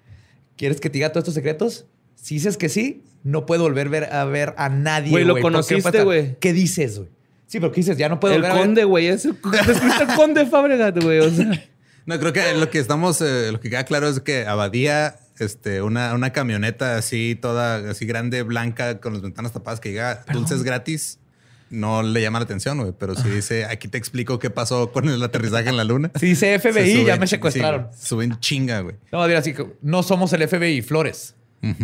¿Quieres que te diga todos estos secretos? Si dices que sí, no puedo volver a ver a nadie. Güey, lo conociste, güey. ¿Qué dices, güey? Sí, pero ¿qué dices? Ya no puedo el conde, güey. Es [LAUGHS] el conde Fabregat, güey. O sea. [LAUGHS] No, creo que lo que estamos, eh, lo que queda claro es que Abadía, este, una, una camioneta así, toda así grande, blanca, con las ventanas tapadas, que llega dulces gratis, no le llama la atención, güey. Pero si dice, aquí te explico qué pasó con el aterrizaje en la luna. Si dice FBI, ya me secuestraron. suben chinga, güey. No, dirá así, no somos el FBI, Flores. [LAUGHS]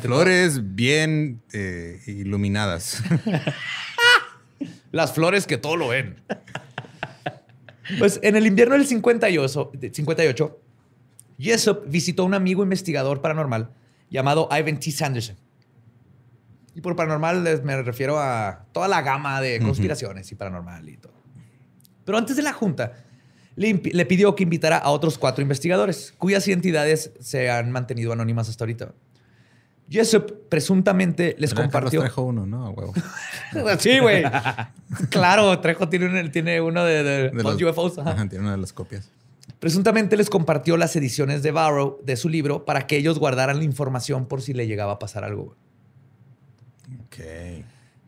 Flores bien eh, iluminadas. [LAUGHS] Las flores que todo lo ven. Pues en el invierno del 58, 58 Jessup visitó a un amigo investigador paranormal llamado Ivan T. Sanderson. Y por paranormal me refiero a toda la gama de conspiraciones y paranormal y todo. Pero antes de la junta, le, le, pidió que invitara a otros cuatro investigadores, cuyas identidades se han mantenido anónimas hasta ahorita. Jessup presuntamente les compartió. Trejo uno, ¿no? Huevo. [LAUGHS] sí, güey. claro, Trejo tiene, tiene uno de, los UFOs. tiene una de las copias. Presuntamente les compartió las ediciones de Barrow de su libro para que ellos guardaran la información por si le llegaba a pasar algo.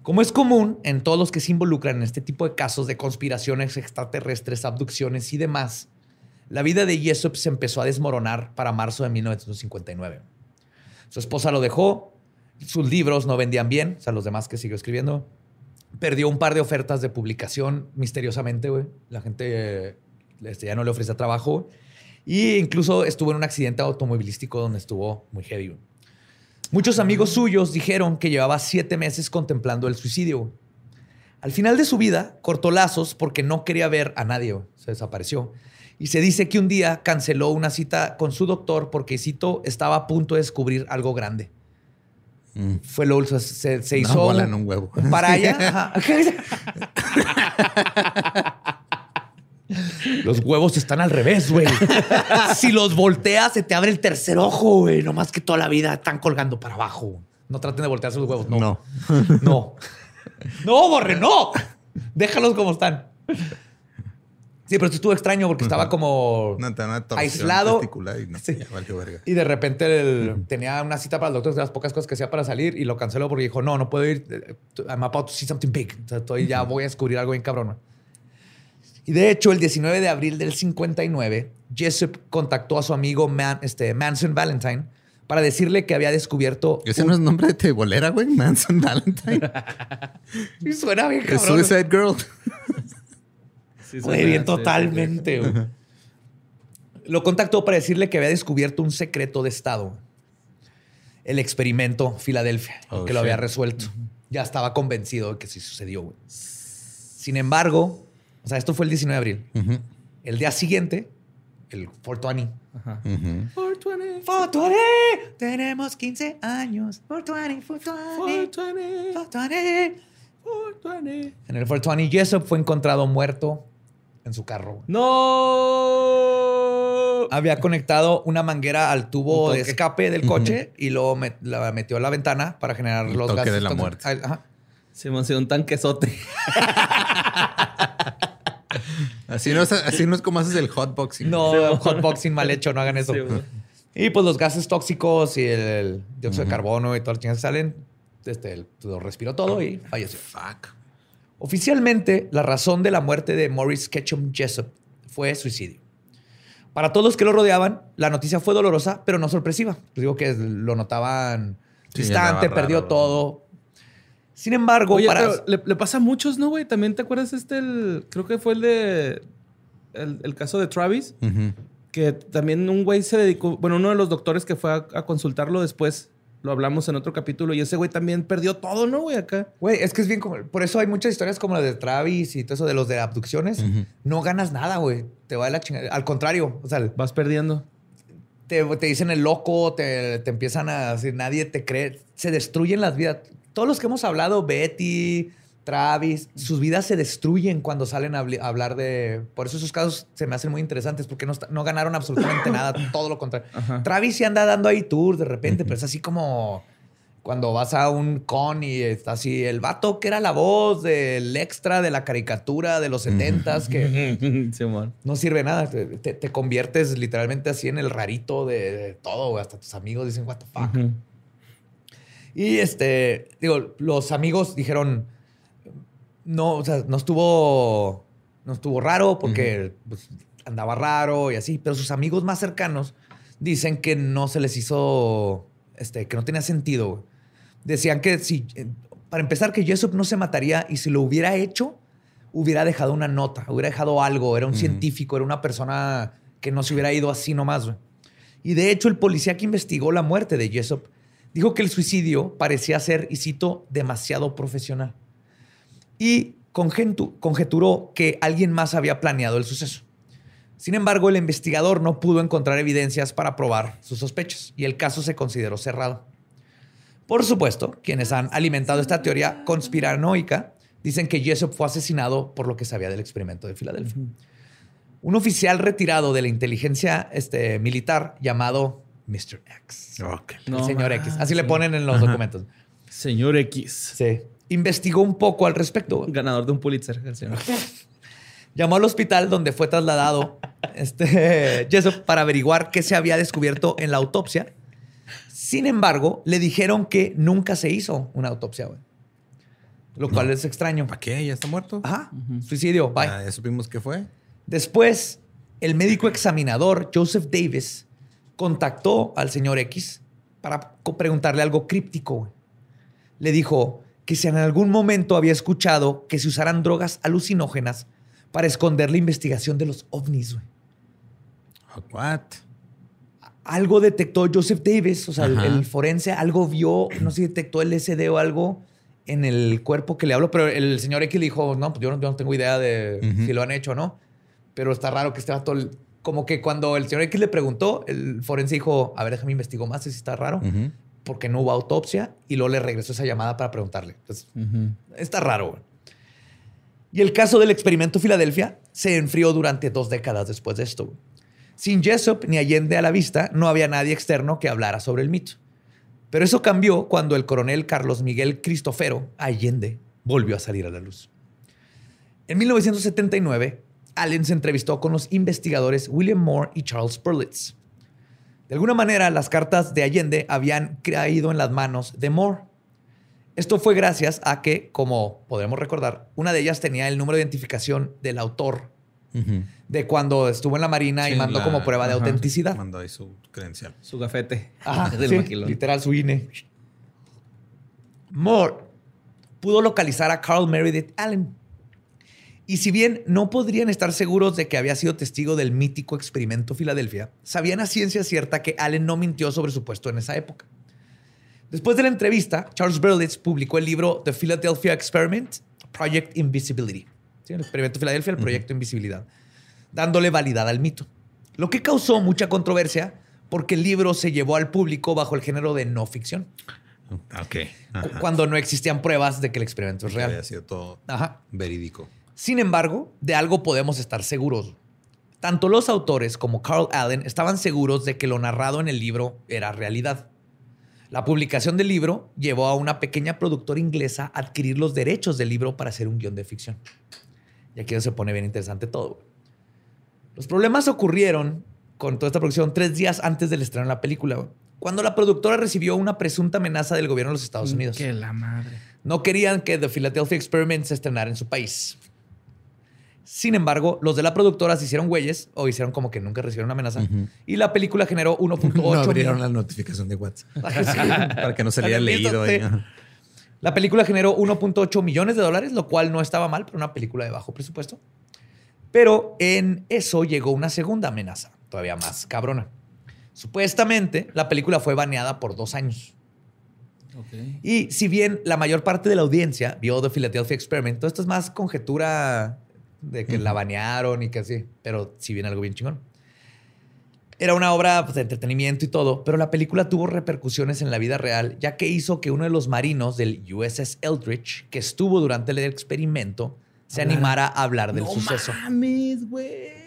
Como es común en todos los que se involucran en este tipo de casos de conspiraciones extraterrestres, abducciones y demás, la vida de Jessup se empezó a desmoronar para marzo de 1959. Su esposa lo dejó, sus libros no vendían bien, o sea, los demás que siguió escribiendo. Perdió un par de ofertas de publicación misteriosamente, güey. La gente este, ya no le ofrecía trabajo. Y incluso estuvo en un accidente automovilístico donde estuvo muy heavy. Muchos amigos suyos dijeron que llevaba siete meses contemplando el suicidio. Al final de su vida, cortó lazos porque no quería ver a nadie. Se desapareció. Y se dice que un día canceló una cita con su doctor porque, cito, estaba a punto de descubrir algo grande. Mm. Fue lo se, se hizo. un huevo. Para allá. [LAUGHS] [LAUGHS] Los huevos están al revés, güey. [LAUGHS] si los volteas, se te abre el tercer ojo, güey. No más que toda la vida están colgando para abajo. No traten de voltear sus huevos. No. No. [LAUGHS] No. No, borre, no. Déjalos como están. Sí, pero esto estuvo extraño porque estaba como una aislado. testicular y no, Sí. ya valió verga. Y de repente el- tenía una cita para el doctor de las pocas cosas que hacía para salir y lo canceló porque dijo, no, no puedo ir. eh, I'm about to see something big. O sea, estoy, ya voy a descubrir algo bien cabrón. Y de hecho, el 19 de abril del 59, Jessup contactó a su amigo Man- este, Manson Valentine para decirle que había descubierto... Ese un- no es nombre de tebolera, güey. Manson Valentine. [LAUGHS] Y Suena bien cabrón. Suicide Girl. Sí, Güey, suena, bien sí, totalmente. güey. Lo contactó para decirle que había descubierto un secreto de Estado. El experimento Filadelfia, Oh, que lo había resuelto. Ya estaba convencido de que sí sucedió. güey. Sin embargo, o sea, esto fue el 19 de abril. Ujú, El día siguiente, el 420. Ajá. ujú. 420. 420, tenemos 15 años. 420, 420, 420. 420. 420. En el 420, Jessup fue encontrado muerto en su carro. No. había conectado una manguera al tubo Un de escape del coche y luego met- la metió a la ventana para generar El los toque gases. de la muerte. Ajá. Simón, sí, un tanquesote. [LAUGHS] Así no, es, así no es como haces el hotboxing. No, hotboxing mal hecho, no hagan eso. Sí, y pues los gases tóxicos y el, el dióxido de carbono y todas las chingas que salen, este, él lo respiró todo y falleció. Fuck. Oficialmente, la razón de la muerte de Morris Ketchum Jessup fue suicidio. Para todos los que lo rodeaban, la noticia fue dolorosa, pero no sorpresiva. Les digo que lo notaban Sí, distante, perdió raro. todo. Sin embargo, Oye, para... pero le, le pasa a muchos, ¿no, güey? También te acuerdas este, el, creo que fue el de, el, el caso de Travis, que también un güey se dedicó, bueno, uno de los doctores que fue a, a consultarlo después, lo hablamos en otro capítulo, y ese güey también perdió todo, ¿no, güey? Acá. Güey, es que es bien como... Por eso hay muchas historias como la de Travis y todo eso de los de abducciones. No ganas nada, güey. Te va de la chingada. Al contrario, o sea, Vas perdiendo. te, te dicen el loco, te, te empiezan a decir, nadie te cree. Se destruyen las vidas. Todos los que hemos hablado, Betty, Travis, sus vidas se destruyen cuando salen a habl- a hablar de... Por eso esos casos se me hacen muy interesantes porque no, ganaron absolutamente [LAUGHS] nada, todo lo contrario. Ajá. Travis sí anda dando ahí tours de repente, pero es así como cuando vas a un con y está así el vato que era la voz del extra de la caricatura de los setentas que [LAUGHS] no sirve nada. Te, te- te conviertes literalmente así en el rarito de, de todo. Hasta tus amigos dicen, what the fuck. Y este, digo, los amigos dijeron, no, o sea, no estuvo, no estuvo raro porque pues, andaba raro y así, pero sus amigos más cercanos dicen que no se les hizo, este, que no tenía sentido. Decían que si, eh, para empezar, que Jessup no se mataría y si lo hubiera hecho, hubiera dejado una nota, hubiera dejado algo, era un científico, era una persona que no se hubiera ido así nomás. Y de hecho, el policía que investigó la muerte de Jessup dijo que el suicidio parecía ser, y cito, demasiado profesional. Y conjeturó que alguien más había planeado el suceso. Sin embargo, el investigador no pudo encontrar evidencias para probar sus sospechas y el caso se consideró cerrado. Por supuesto, quienes han alimentado esta teoría conspiranoica dicen que Jessup fue asesinado por lo que sabía del experimento de Filadelfia. Un oficial retirado de la inteligencia este, militar llamado Mr. X. Ok. El No señor X. Así le ponen en los documentos. Señor X. Sí. Investigó un poco al respecto. Ganador de un Pulitzer, el señor. [LAUGHS] Llamó al hospital donde fue trasladado este, Jessup para averiguar qué se había descubierto en la autopsia. Sin embargo, le dijeron que nunca se hizo una autopsia, güey. Lo cual es extraño. ¿Para qué? ¿Ya está muerto? Ajá. Suicidio. Bye. Ah, ya supimos qué fue. Después, el médico examinador Joseph Davis contactó al señor X para preguntarle algo críptico. Le dijo que si en algún momento había escuchado que se usaran drogas alucinógenas para esconder la investigación de los ovnis. What? Algo detectó Joseph Davis, o sea, el, forense, algo vio, no sé si detectó el SD o algo en el cuerpo que le habló, pero el señor X le dijo, no, pues yo no, yo no tengo idea de si lo han hecho o no. Pero está raro que este vato, como que cuando el señor X le preguntó, el forense dijo, a ver, déjame investigo más, si está raro, porque no hubo autopsia, y luego le regresó esa llamada para preguntarle. Entonces, está raro. Y el caso del experimento Filadelfia se enfrió durante dos décadas después de esto. Sin Jessup ni Allende a la vista, no había nadie externo que hablara sobre el mito. Pero eso cambió cuando el coronel Carlos Miguel Cristofero Allende volvió a salir a la luz. En 1979, Allen se entrevistó con los investigadores William Moore y Charles Berlitz. De alguna manera, las cartas de Allende habían caído en las manos de Moore. Esto fue gracias a que, como podremos recordar, una de ellas tenía el número de identificación del autor de cuando estuvo en la Marina y mandó la- como prueba de autenticidad. Mandó ahí su credencial. Su gafete. Ajá, [LAUGHS] del sí, maquilón. literal su INE. Moore pudo localizar a Carl Meredith Allen. Y si bien no podrían estar seguros de que había sido testigo del mítico experimento Filadelfia, sabían a ciencia cierta que Allen no mintió sobre su puesto en esa época. Después de la entrevista, Charles Berlitz publicó el libro The Philadelphia Experiment, Project Invisibility. ¿Sí? El experimento Filadelfia, el proyecto Invisibilidad, dándole validad al mito. Lo que causó mucha controversia porque el libro se llevó al público bajo el género de no ficción, Ok. Ajá. cuando no existían pruebas de que el experimento es Que Había real. sido todo Ajá. verídico. Sin embargo, de algo podemos estar seguros. Tanto los autores como Carl Allen estaban seguros de que lo narrado en el libro era realidad. La publicación del libro llevó a una pequeña productora inglesa a adquirir los derechos del libro para hacer un guion de ficción. Y aquí se pone bien interesante todo. Los problemas ocurrieron con toda esta producción tres días antes del estreno de la película, cuando la productora recibió una presunta amenaza del gobierno de los Estados Unidos. Que la madre. No querían que The Philadelphia Experiment se estrenara en su país. Sin embargo, los de la productora se hicieron güeyes o hicieron como que nunca recibieron una amenaza. Y la película generó 1.8 [LAUGHS] No abrieron mil- la notificación de WhatsApp. [LAUGHS] Sí. Para que no se le haya leído ahí. La película generó 1.8 millones de dólares, lo cual no estaba mal para una película de bajo presupuesto. Pero en eso llegó una segunda amenaza, todavía más cabrona. Supuestamente, la película fue baneada por dos años. Y si bien la mayor parte de la audiencia vio The Philadelphia Experiment, todo esto es más conjetura de que la banearon y que así, pero si bien algo bien chingón. Era una obra pues, de entretenimiento y todo, pero la película tuvo repercusiones en la vida real, ya que hizo que uno de los marinos del USS Eldridge, que estuvo durante el experimento, se animara a hablar del suceso. mames, güey.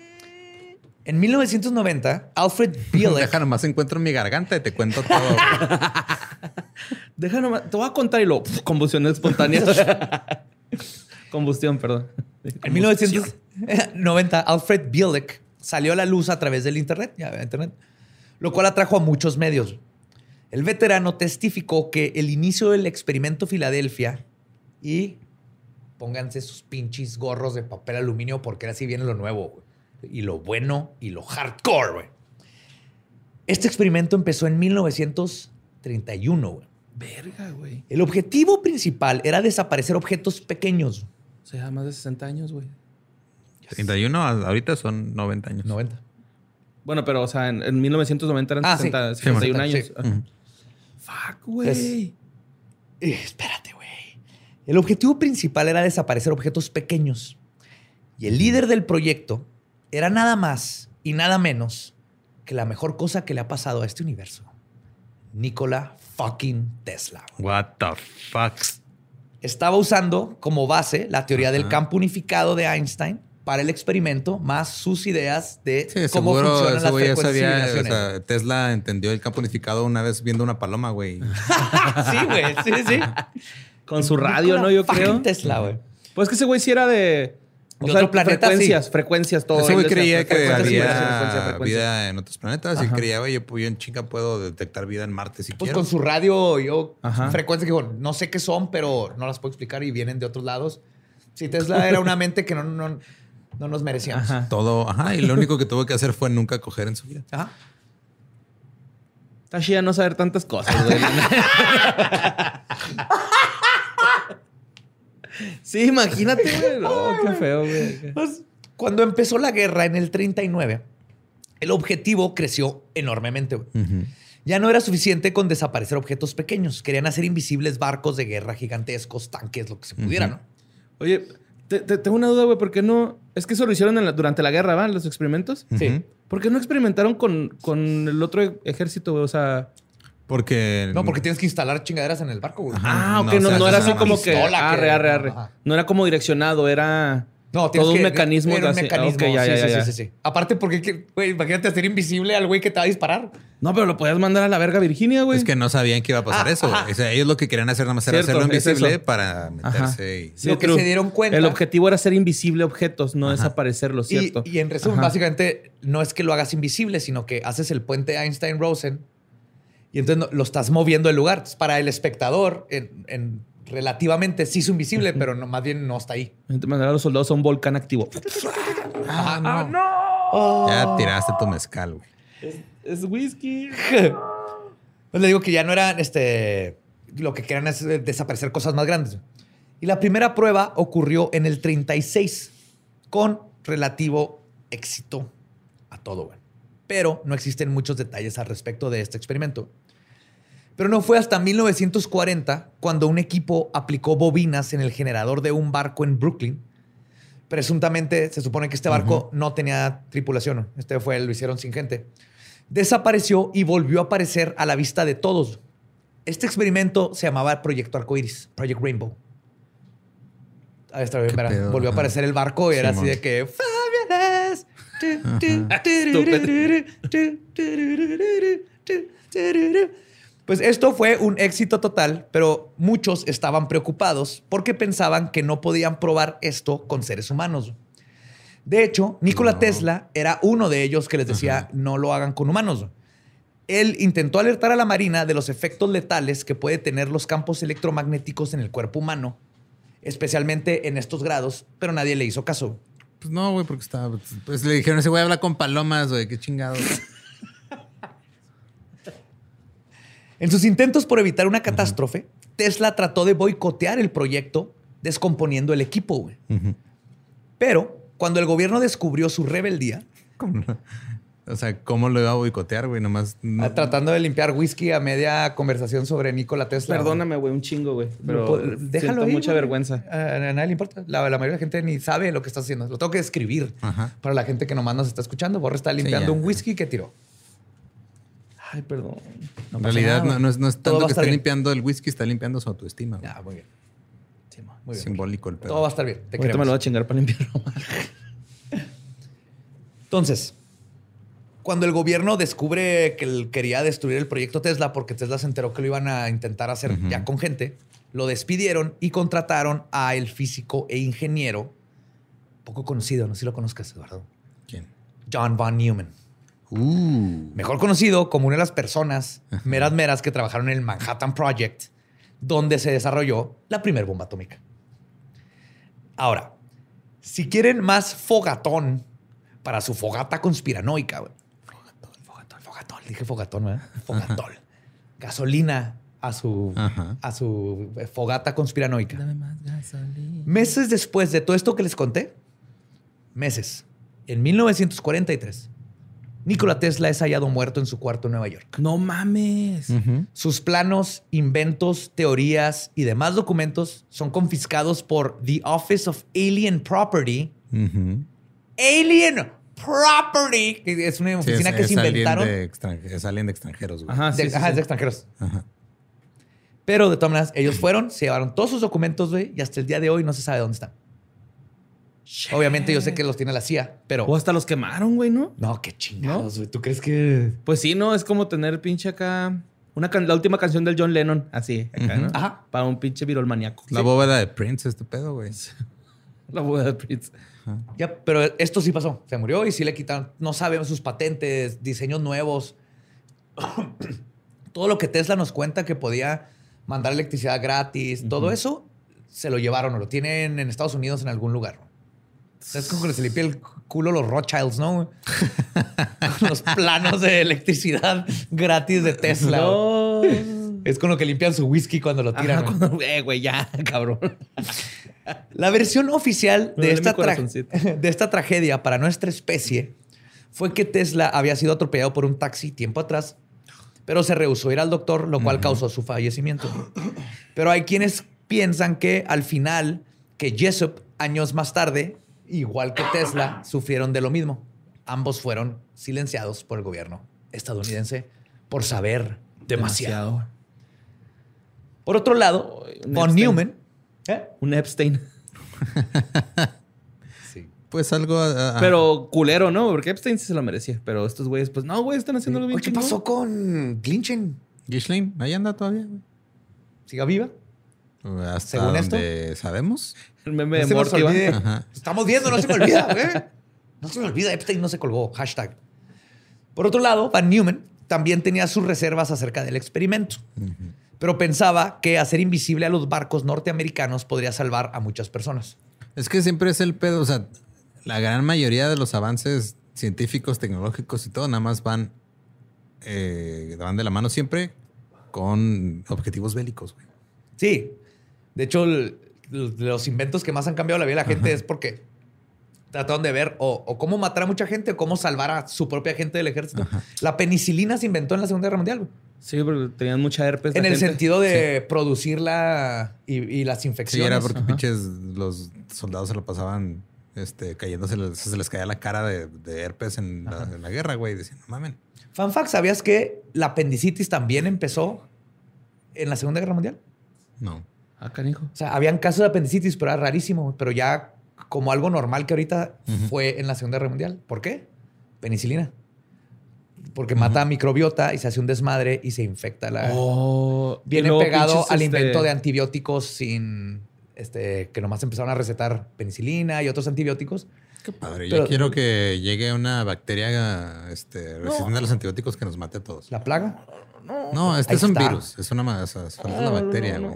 En 1990, Alfred [LAUGHS] Bielek Deja nomás encuentro mi garganta y te cuento todo. [LAUGHS] Deja nomás. Te voy a contar y lo. Combustión espontánea. [LAUGHS] Combustión, perdón. En 1990, Alfred Bielek salió a la luz a través del Internet, ya, Internet, lo cual atrajo a muchos medios. El veterano testificó que el inicio del experimento Filadelfia y pónganse sus pinches gorros de papel aluminio porque así viene lo nuevo y lo bueno y lo hardcore. Este experimento empezó en 1931. güey. Verga, güey. El objetivo principal era desaparecer objetos pequeños. O sea, más de 60 años, güey. 31, a- ahorita son 90 años. 90. Bueno, pero, o sea, en, en 1990 eran Ah, sí. 60, Sí, 61 sí. años. Fuck, güey. Eh, espérate, güey. El objetivo principal era desaparecer objetos pequeños. Y el líder del proyecto era nada más y nada menos que la mejor cosa que le ha pasado a este universo. Nikola fucking Tesla. What the fuck. Estaba usando como base la teoría del campo unificado de Einstein para el experimento, más sus ideas de Sí, cómo seguro funcionan ese las güey ya frecuencias y sabía. O sea, Tesla entendió el campo unificado una vez viendo una paloma, güey. [LAUGHS] sí, güey, sí, sí. Con su radio, ¿no? Yo creo. Tesla, güey. Pues que ese güey sí era de. O sea, otro planeta, frecuencias, sí. frecuencias, todo. Decía creía que había frecuencias, frecuencias. vida en otros planetas y creía, oye, pues yo en chinga puedo detectar vida en Marte si Pues quiero. con su radio, yo, Ajá. frecuencias que digo, no sé qué son, pero no las puedo explicar y vienen de otros lados. Sí, Tesla era una mente que no, no, no nos merecíamos. Ajá. Todo, ajá, y lo único que tuvo que hacer fue nunca coger en su vida. Ajá. Está chida no saber tantas cosas, güey. [LAUGHS] sí, imagínate, güey. No, [LAUGHS] qué feo, güey. Pues, cuando empezó la guerra en el 39, el objetivo creció enormemente. güey. Ya no era suficiente con desaparecer objetos pequeños. Querían hacer invisibles barcos de guerra gigantescos, tanques, lo que se pudiera. ¿no? Oye, te- te- tengo una duda, güey. ¿Por qué no? Es que eso lo hicieron en la- durante la guerra, ¿va? Los experimentos. Sí. ¿Por qué no experimentaron con, con el otro ejército, güey? O sea. Porque. No, porque tienes que instalar chingaderas en el barco, güey. Ajá. Ah, ok, no, no, o sea, no era así como que. pistola Arre, que- arre, arre. Ajá. No era como direccionado, era. No, tienes Todo un mecanismo era un mecanismo. ok, ya, sí, ya, sí, ya, sí, ya. sí, sí. Aparte, porque, que- güey, imagínate hacer invisible al güey que te va a disparar. No, pero lo podías mandar a la verga Virginia, güey. Es que no sabían que iba a pasar Ah, eso. güey. ajá. O sea, ellos lo que querían hacer nada más era hacerlo invisible para Ajá. meterse y... Sí, Lo que true. se dieron cuenta- El objetivo era ser invisible objetos, no desaparecerlos, Y, ¿cierto? y en resumen, Ajá. básicamente, no es que lo hagas invisible, sino que haces el puente Einstein-Rosen y entonces lo estás moviendo del lugar. Entonces, para el espectador, en, en- relativamente sí es invisible, pero no, más bien no está ahí. Entonces, mandar a los soldados a un volcán activo. Ah, no. Ya tiraste tu mezcal, güey. Es whisky. [LAUGHS] Pues le digo que ya no eran este. Lo que querían es eh, desaparecer cosas más grandes. Y la primera prueba ocurrió en el 36 con relativo éxito a todo, güey. Pero no existen muchos detalles al respecto de este experimento. Pero no fue hasta 1940 cuando un equipo aplicó bobinas en el generador de un barco en Brooklyn. Presuntamente se supone que este barco no tenía tripulación. Este fue, lo hicieron sin gente. Desapareció y volvió a aparecer a la vista de todos. Este experimento se llamaba Proyecto Arcoiris, Project Rainbow. Ahí está bien, ¿Qué verá. pedo? Volvió a aparecer el barco y era así de que Fabulous. Pues esto fue un éxito total, pero muchos estaban preocupados porque pensaban que no podían probar esto con seres humanos. De hecho, Nikola No. Tesla era uno de ellos que les decía no lo hagan con humanos. Él intentó alertar a la Marina de los efectos letales que puede tener los campos electromagnéticos en el cuerpo humano, especialmente en estos grados, pero nadie le hizo caso. Pues no, güey, porque estaba... Pues le dijeron, ese güey habla con palomas, güey. Qué chingado. [LAUGHS] En sus intentos por evitar una catástrofe, Tesla trató de boicotear el proyecto descomponiendo el equipo. güey. Pero cuando el gobierno descubrió su rebeldía, O sea, ¿cómo lo iba a boicotear, güey? Nomás... no- ah, tratando de limpiar whisky a media conversación sobre Nikola Tesla. Perdóname, güey, un chingo, güey. Pero déjalo siento mucha güey. vergüenza. A, nadie le importa. La, la mayoría de la gente ni sabe lo que estás haciendo. Lo tengo que describir Ajá. para la gente que nomás nos está escuchando. Borre está limpiando un whisky que tiró. Ay, perdón. No en realidad no, no es, no tanto que esté bien. limpiando el whisky, está limpiando su autoestima. güey. Ya, muy bien. Sí, muy bien. Simbólico el pedo. Todo va a estar bien. Te Ahorita me lo voy a chingar para limpiarlo más. [LAUGHS] Entonces, cuando el gobierno descubre que él quería destruir el proyecto Tesla porque Tesla se enteró que lo iban a intentar hacer ya con gente, lo despidieron y contrataron a el físico e ingeniero poco conocido, no sé si lo conozcas, Eduardo, ¿Quién? John von Neumann. Uh. Mejor conocido como una de las personas meras meras que trabajaron en el Manhattan Project, donde se desarrolló la primera bomba atómica. Ahora, si quieren más fogatón para su fogata conspiranoica. Fogatón, fogatón, fogatón. Dije fogatón, ¿verdad? Fogatón. Gasolina a su, Ajá. a su eh, fogata conspiranoica. Meses después de todo esto que les conté, meses, en 1943, Nikola Tesla es hallado muerto en su cuarto en Nueva York. No mames. Sus planos, inventos, teorías y demás documentos son confiscados por The Office of Alien Property. Alien Property, que es una Sí, oficina es, que es se inventaron. de es de extranjeros, güey. Ajá, de, sí, ajá, sí. es de extranjeros. Ajá. Pero de todas maneras, ellos fueron, se llevaron todos sus documentos, güey, y hasta el día de hoy no se sabe dónde están. Obviamente yo sé que los tiene la CIA, pero... O hasta los quemaron, güey, ¿no? No, qué chingados, güey. ¿Tú crees que...? Pues sí, ¿no? Es como tener pinche acá... Una can- la última canción del John Lennon, así, acá, ¿no? Ajá. Para un pinche virol maníaco. La bóveda de Prince, este pedo, güey. [LAUGHS] La boda de Prince. Ya, pero esto sí pasó. Se murió y sí le quitaron. No sabemos sus patentes, diseños nuevos. todo lo que Tesla nos cuenta que podía mandar electricidad gratis, todo eso se lo llevaron o lo tienen en Estados Unidos en algún lugar. Es como que se limpia el culo los Rothschilds, ¿no? Con [LAUGHS] los planos de electricidad gratis de Tesla. No. Es con lo que limpian su whisky cuando lo tiran. Ajá, güey. cuando- eh, güey, ya, [LAUGHS] cabrón. La versión oficial de esta, [LAUGHS] de esta tragedia para nuestra especie fue que Tesla había sido atropellado por un taxi tiempo atrás, pero se rehusó a ir al doctor, lo cual causó su fallecimiento. Pero hay quienes piensan que al final, que Jessup, años más tarde, igual que Tesla, sufrieron de lo mismo. Ambos fueron silenciados por el gobierno estadounidense por saber demasiado. Por otro lado, Un von Epstein. Neumann... ¿Eh? Un Epstein. [LAUGHS] Pues algo. Pero culero, ¿no? Porque Epstein sí se lo merecía. Pero estos güeyes, pues no, güey, están haciéndolo bien ¿Qué chingón. pasó con Glinchen? Ghislaine, ahí anda todavía. güey. ¿Siga viva? Hasta Según esto. sabemos. El meme No de Morty. Estamos viendo, no se me olvida, güey. No se me olvida, Epstein no se colgó. Hashtag. Por otro lado, Van Neumann también tenía sus reservas acerca del experimento, pero pensaba que hacer invisible a los barcos norteamericanos podría salvar a muchas personas. Es que siempre es el pedo. O sea, la gran mayoría de los avances científicos, tecnológicos y todo, nada más van, eh, van de la mano siempre con objetivos bélicos, güey. Sí. De hecho, el- los inventos que más han cambiado la vida de la gente es porque trataron de ver o, o cómo matar a mucha gente o cómo salvar a su propia gente del ejército. La penicilina se inventó en la Segunda Guerra Mundial. Sí, porque tenían mucha herpes. la En el gente. sentido de producirla y, y las Sí, infecciones. era porque pinches los soldados se lo pasaban este, cayéndose, se les caía la cara de, de herpes en la, en la guerra, güey. Decían, no mamen. Fan fact, ¿sabías que la apendicitis también empezó en la Segunda Guerra Mundial? No. Ah, canijo. O sea, habían casos de apendicitis, pero era rarísimo. Pero ya como algo normal que ahorita fue en la Segunda Guerra Mundial. ¿Por qué? Penicilina. Porque mata a microbiota y se hace un desmadre y se infecta la... Oh, Viene pegado al este, invento de antibióticos sin... Este, que nomás empezaron a recetar penicilina y otros antibióticos. Qué padre. Pero- Yo quiero que llegue una bacteria este, resistente a los antibióticos que nos mate a todos. La plaga. No, este Ahí es un está. virus. Es una sea, falta la bacteria, güey.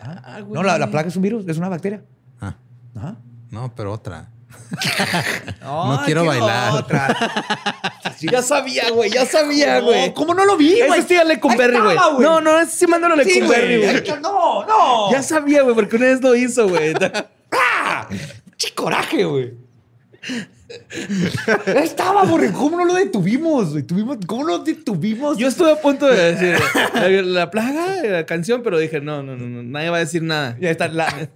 Ah, güey. No, la, la plaga es un virus, es una bacteria. Ah, Ajá. no, pero otra. [LAUGHS] No, quiero bailar. Otra. [LAUGHS] Ya sabía, güey. Ya sabía, No, güey. ¿Cómo no lo vi, güey? Ese sí Ahí Berry, güey. No, no, ese sí mándalo a Lecumberri, güey. No, no. Ya sabía, güey, porque una vez lo hizo, güey. [LAUGHS] ¡Ah! ¡Qué coraje, güey! [LAUGHS] Estaba, güey. ¿Cómo no lo detuvimos? Tuvimos, ¿Cómo no lo detuvimos? Yo estuve a punto de decir la, la plaga, la canción, pero dije, no, no, no, no, nadie va a decir nada. Ya está. la-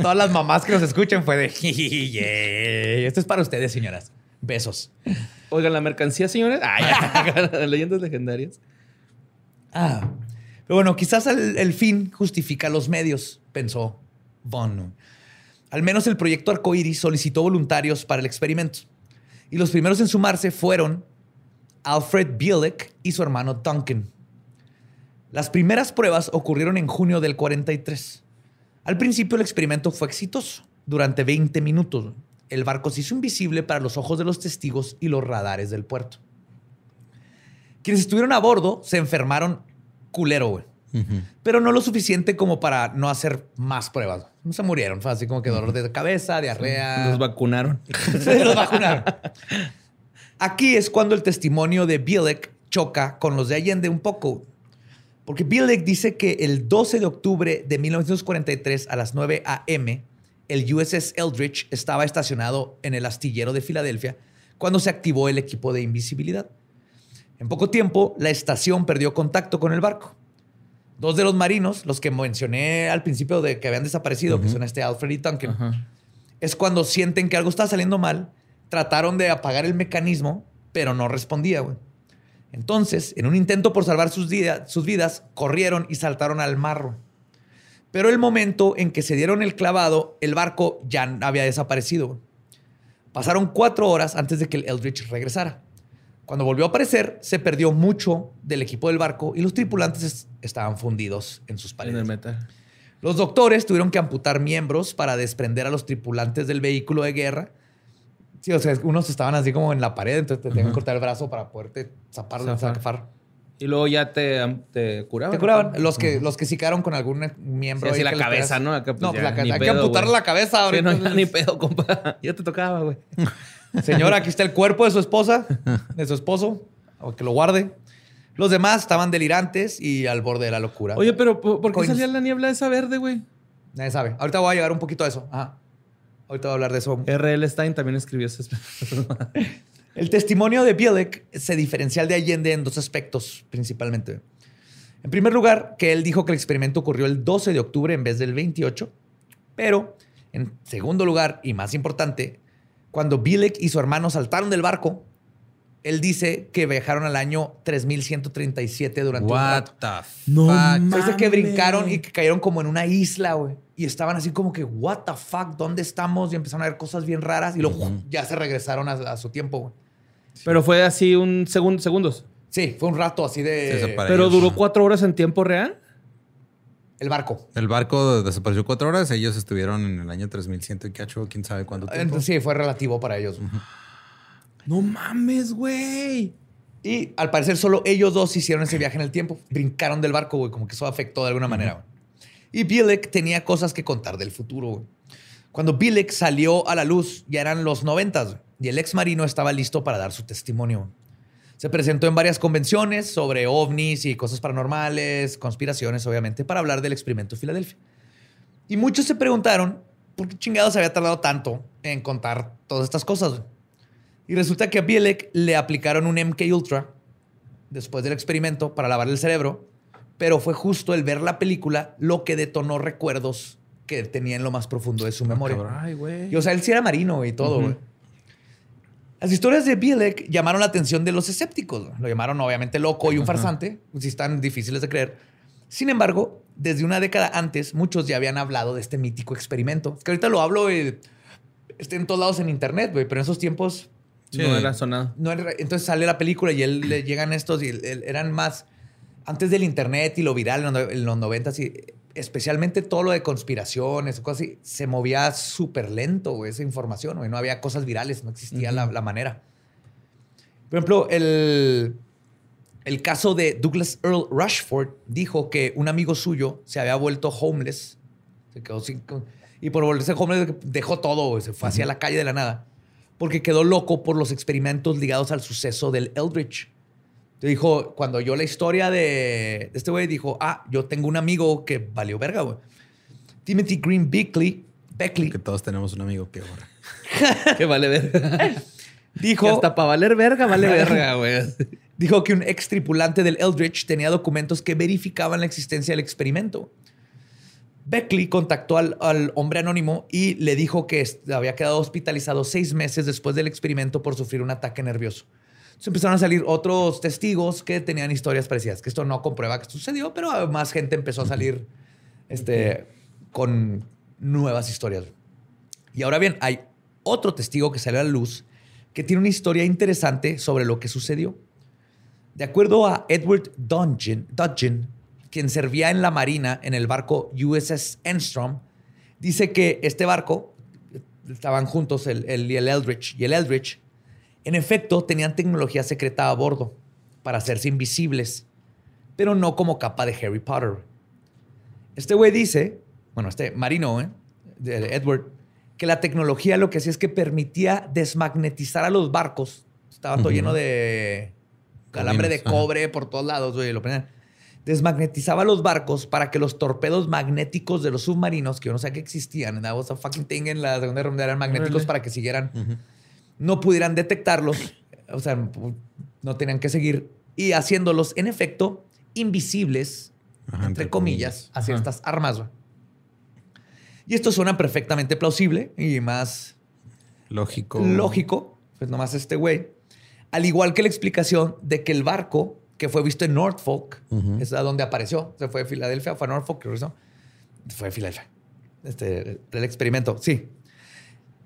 todas las mamás que nos escuchan fue de... [LAUGHS] "Yay". Esto es para ustedes, señoras. Besos. Oigan, la mercancía, señores. Ay, [LAUGHS] leyendas legendarias. Ah. Pero bueno, quizás el, el fin justifica los medios, pensó Von. Al menos el proyecto Arcoiris solicitó voluntarios para el experimento. Y los primeros en sumarse fueron Alfred Bielek y su hermano Duncan. Las primeras pruebas ocurrieron en junio del 43. Al principio el experimento fue exitoso. Durante 20 minutos, el barco se hizo invisible para los ojos de los testigos y los radares del puerto. Quienes estuvieron a bordo se enfermaron culero, güey. Pero no lo suficiente como para no hacer más pruebas. No se murieron. Fue así como que dolor de cabeza, diarrea. Los vacunaron. [LAUGHS] Los vacunaron. Aquí es cuando el testimonio de Bielek choca con los de Allende un poco. Porque Bielek dice que el 12 de octubre de 1943 a las 9 a.m., el USS Eldridge estaba estacionado en el astillero de Filadelfia cuando se activó el equipo de invisibilidad. En poco tiempo, la estación perdió contacto con el barco. Dos de los marinos, los que mencioné al principio de que habían desaparecido, que son este Alfred y Duncan, es cuando sienten que algo está saliendo mal, trataron de apagar el mecanismo, pero no respondía, güey. Entonces, en un intento por salvar sus, vida- sus vidas, corrieron y saltaron al marro. Pero el momento en que se dieron el clavado, el barco ya había desaparecido. güey. Pasaron cuatro horas antes de que el Eldridge regresara. Cuando volvió a aparecer, se perdió mucho del equipo del barco y los tripulantes es- estaban fundidos en sus En paredes. el metal. Los doctores tuvieron que amputar miembros para desprender a los tripulantes del vehículo de guerra. Sí, o sea, unos estaban así como en la pared, entonces te tenían que cortar el brazo para poderte zapar, Zafar. zafar. Y luego ya te, te curaban. Te curaban. Los que, los que sí quedaron con algún miembro. Sí, así la cabeza, ¿no? Acá, pues, no, pues ya, la Hay que güey. la cabeza Sí, ahorita. no, ya ni pedo, compa. [LAUGHS] Ya te tocaba, güey. Señora, aquí [LAUGHS] está el cuerpo de su esposa, de su esposo, o que lo guarde. Los demás estaban delirantes y al borde de la locura. Oye, pero ¿por qué Coins. salía la niebla esa verde, güey? Nadie sabe. Ahorita voy a llegar un poquito a eso. Ajá. Ahorita voy a hablar de eso. R.L. Stein también escribió ese. [LAUGHS] El testimonio de Bielek se diferencia al de Allende en dos aspectos, principalmente. En primer lugar, que él dijo que el experimento ocurrió el 12 de octubre en vez del 28. Pero, en segundo lugar, y más importante, cuando Bielek y su hermano saltaron del barco, Él dice que viajaron al año 3137 durante un What rato. the No fuck? mames. Dice que brincaron y que cayeron como en una isla, güey. Y estaban así como que, what the fuck, ¿dónde estamos? Y empezaron a ver cosas bien raras y luego ya se regresaron a, a su tiempo, güey. Pero fue así un segundo, segundos. Sí, fue un rato así de... Pero duró cuatro horas en tiempo real. el barco. El barco desapareció cuatro horas. Ellos estuvieron en el año 3100 y cacho, quién sabe cuánto tiempo. Entonces, sí, fue relativo para ellos. No mames, güey. Y al parecer solo ellos dos hicieron ese viaje en el tiempo. Brincaron del barco, güey, como que eso afectó de alguna manera. güey. Y Bilek tenía cosas que contar del futuro. güey. Cuando Bilek salió a la luz, ya eran los noventas y el ex marino estaba listo para dar su testimonio. Se presentó en varias convenciones sobre ovnis y cosas paranormales, conspiraciones, obviamente, para hablar del experimento Filadelfia. Y muchos se preguntaron por qué chingados había tardado tanto en contar todas estas cosas. güey. Y resulta que a Bielek le aplicaron un MK Ultra después del experimento para lavarle el cerebro, pero fue justo el ver la película lo que detonó recuerdos que tenía en lo más profundo de su memoria. Ay, güey. Y, o sea, él sí era marino y todo, güey. Las historias de Bielek llamaron la atención de los escépticos. Lo llamaron obviamente loco y un farsante, si están difíciles de creer. Sin embargo, desde una década antes, muchos ya habían hablado de este mítico experimento. Es que ahorita lo hablo y está en todos lados en internet, güey, pero en esos tiempos Sí. No era sonado. no era- entonces sale la película y él le llegan estos y él- eran más antes del internet y lo viral en los, en los 90 y especialmente todo lo de conspiraciones cosas así, se movía súper lento güey, esa información, güey. no había cosas virales, no existía la, la manera. Por ejemplo, el, el caso de Douglas Earl Rushford dijo que un amigo suyo se había vuelto homeless, se quedó sin, y por volverse homeless dejó todo, güey, se fue hacia la calle de la nada porque quedó loco por los experimentos ligados al suceso del Eldritch. Te dijo, cuando yo la historia de este güey, dijo, ah, yo tengo un amigo que valió verga, güey. Timothy Green Beckley, Beckley Que todos tenemos un amigo que ahora. [LAUGHS] Que vale ver. dijo, Que hasta para valer verga, vale verga, güey. dijo que un ex tripulante del Eldritch tenía documentos que verificaban la existencia del experimento. Beckley contactó al, al hombre anónimo y le dijo que había quedado hospitalizado seis meses después del experimento por sufrir un ataque nervioso. Entonces empezaron a salir otros testigos que tenían historias parecidas, que esto no comprueba que sucedió, pero más gente empezó a salir este, con nuevas historias. Y ahora bien, hay otro testigo que salió a la luz que tiene una historia interesante sobre lo que sucedió. De acuerdo a Edward Dudgeon, quien servía en la marina en el barco USS Enstrom, dice que este barco, estaban juntos el, el- y el Eldridge, y el Eldridge, en efecto, tenían tecnología secreta a bordo para hacerse invisibles, pero no como capa de Harry Potter. Este güey dice, bueno, este marino, ¿eh? Edward, que la tecnología lo que hacía es que permitía desmagnetizar a los barcos. Estaba todo lleno de calambre de cobre por todos lados, güey. Lo ponían. Desmagnetizaba los barcos para que los torpedos magnéticos de los submarinos, que yo no sé que existían, that was a fucking thing en la Segunda Guerra Mundial, eran magnéticos para que siguieran, no pudieran detectarlos, o sea, no tenían que seguir, y haciéndolos, en efecto, invisibles, Ajá, entre, comillas, comillas. a Ajá. ciertas armas. Y esto suena perfectamente plausible y más Lógico. lógico, pues nomás este güey. Al igual que la explicación de que el barco que fue visto en Norfolk, Ujú. es a donde apareció, se fue de Filadelfia, fue a Norfolk, eso. Fue a Filadelfia. Este, el experimento, sí.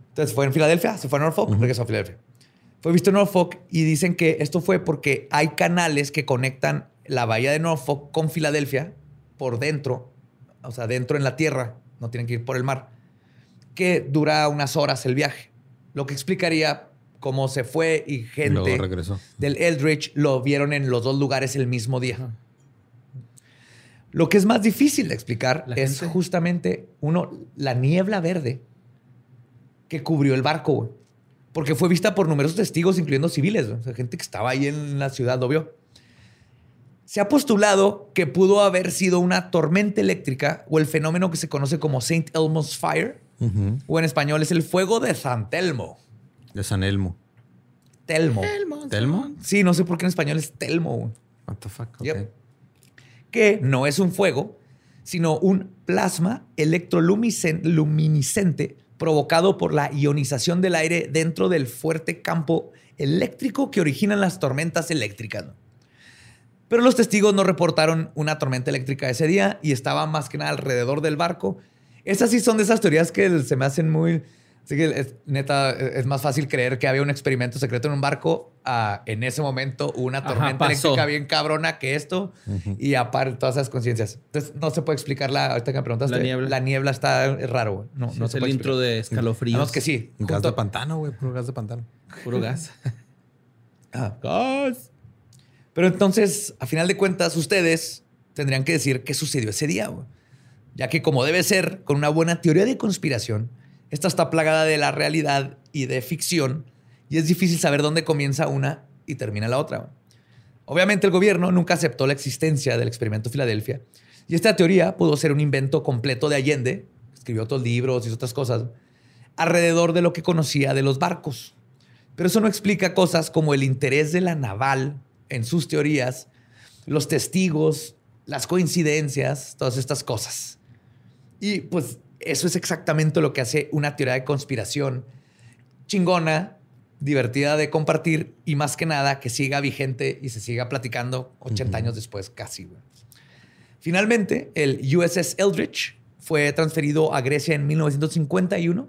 Entonces fue en Filadelfia, se fue a Norfolk, regresó a Filadelfia. Fue visto en Norfolk y dicen que esto fue porque hay canales que conectan la bahía de Norfolk con Filadelfia por dentro, o sea, dentro en la tierra, no tienen que ir por el mar, que dura unas horas el viaje. Lo que explicaría cómo se fue y gente del Eldritch lo vieron en los dos lugares el mismo día. Lo que es más difícil de explicar La es gente. justamente, uno, la niebla verde que cubrió el barco, güey. Porque fue vista por numerosos testigos, incluyendo civiles, güey. o sea, gente que estaba ahí en la ciudad lo vio. Se ha postulado que pudo haber sido una tormenta eléctrica o el fenómeno que se conoce como Saint Elmo's Fire, o en español es el fuego de San Telmo. De San Elmo. Telmo. ¿Telmo? Sí, no sé por qué en español es Telmo. What the fuck? Ok. Yep. que no es un fuego, sino un plasma electroluminiscente provocado por la ionización del aire dentro del fuerte campo eléctrico que originan las tormentas eléctricas. Pero los testigos no reportaron una tormenta eléctrica ese día y estaba más que nada alrededor del barco. Esas sí son de esas teorías que se me hacen muy Así que neta, es más fácil creer que había un experimento secreto en un barco. en ese momento una tormenta eléctrica bien cabrona que esto. Y aparte, todas esas conciencias. Entonces, no se puede explicar la. Ahorita que me preguntaste. La niebla. La niebla está raro, No, no es el intro de escalofríos. que sí. Gas de pantano, güey. Puro gas de pantano. Puro gas. ah. Gas. [LAUGHS] Pero entonces, a final de cuentas, ustedes tendrían que decir qué sucedió ese día, güey. Ya que, como debe ser, con una buena teoría de conspiración esta está plagada de la realidad y de ficción y es difícil saber dónde comienza una y termina la otra. Obviamente el gobierno nunca aceptó la existencia del experimento Filadelfia y esta teoría pudo ser un invento completo de Allende, escribió otros libros y otras cosas, alrededor de lo que conocía de los barcos. Pero eso no explica cosas como el interés de la naval en sus teorías, los testigos, las coincidencias, todas estas cosas. Y pues eso es exactamente lo que hace una teoría de conspiración chingona, divertida de compartir y más que nada que siga vigente y se siga platicando 80 años después casi. Finalmente, el USS Eldridge fue transferido a Grecia en 1951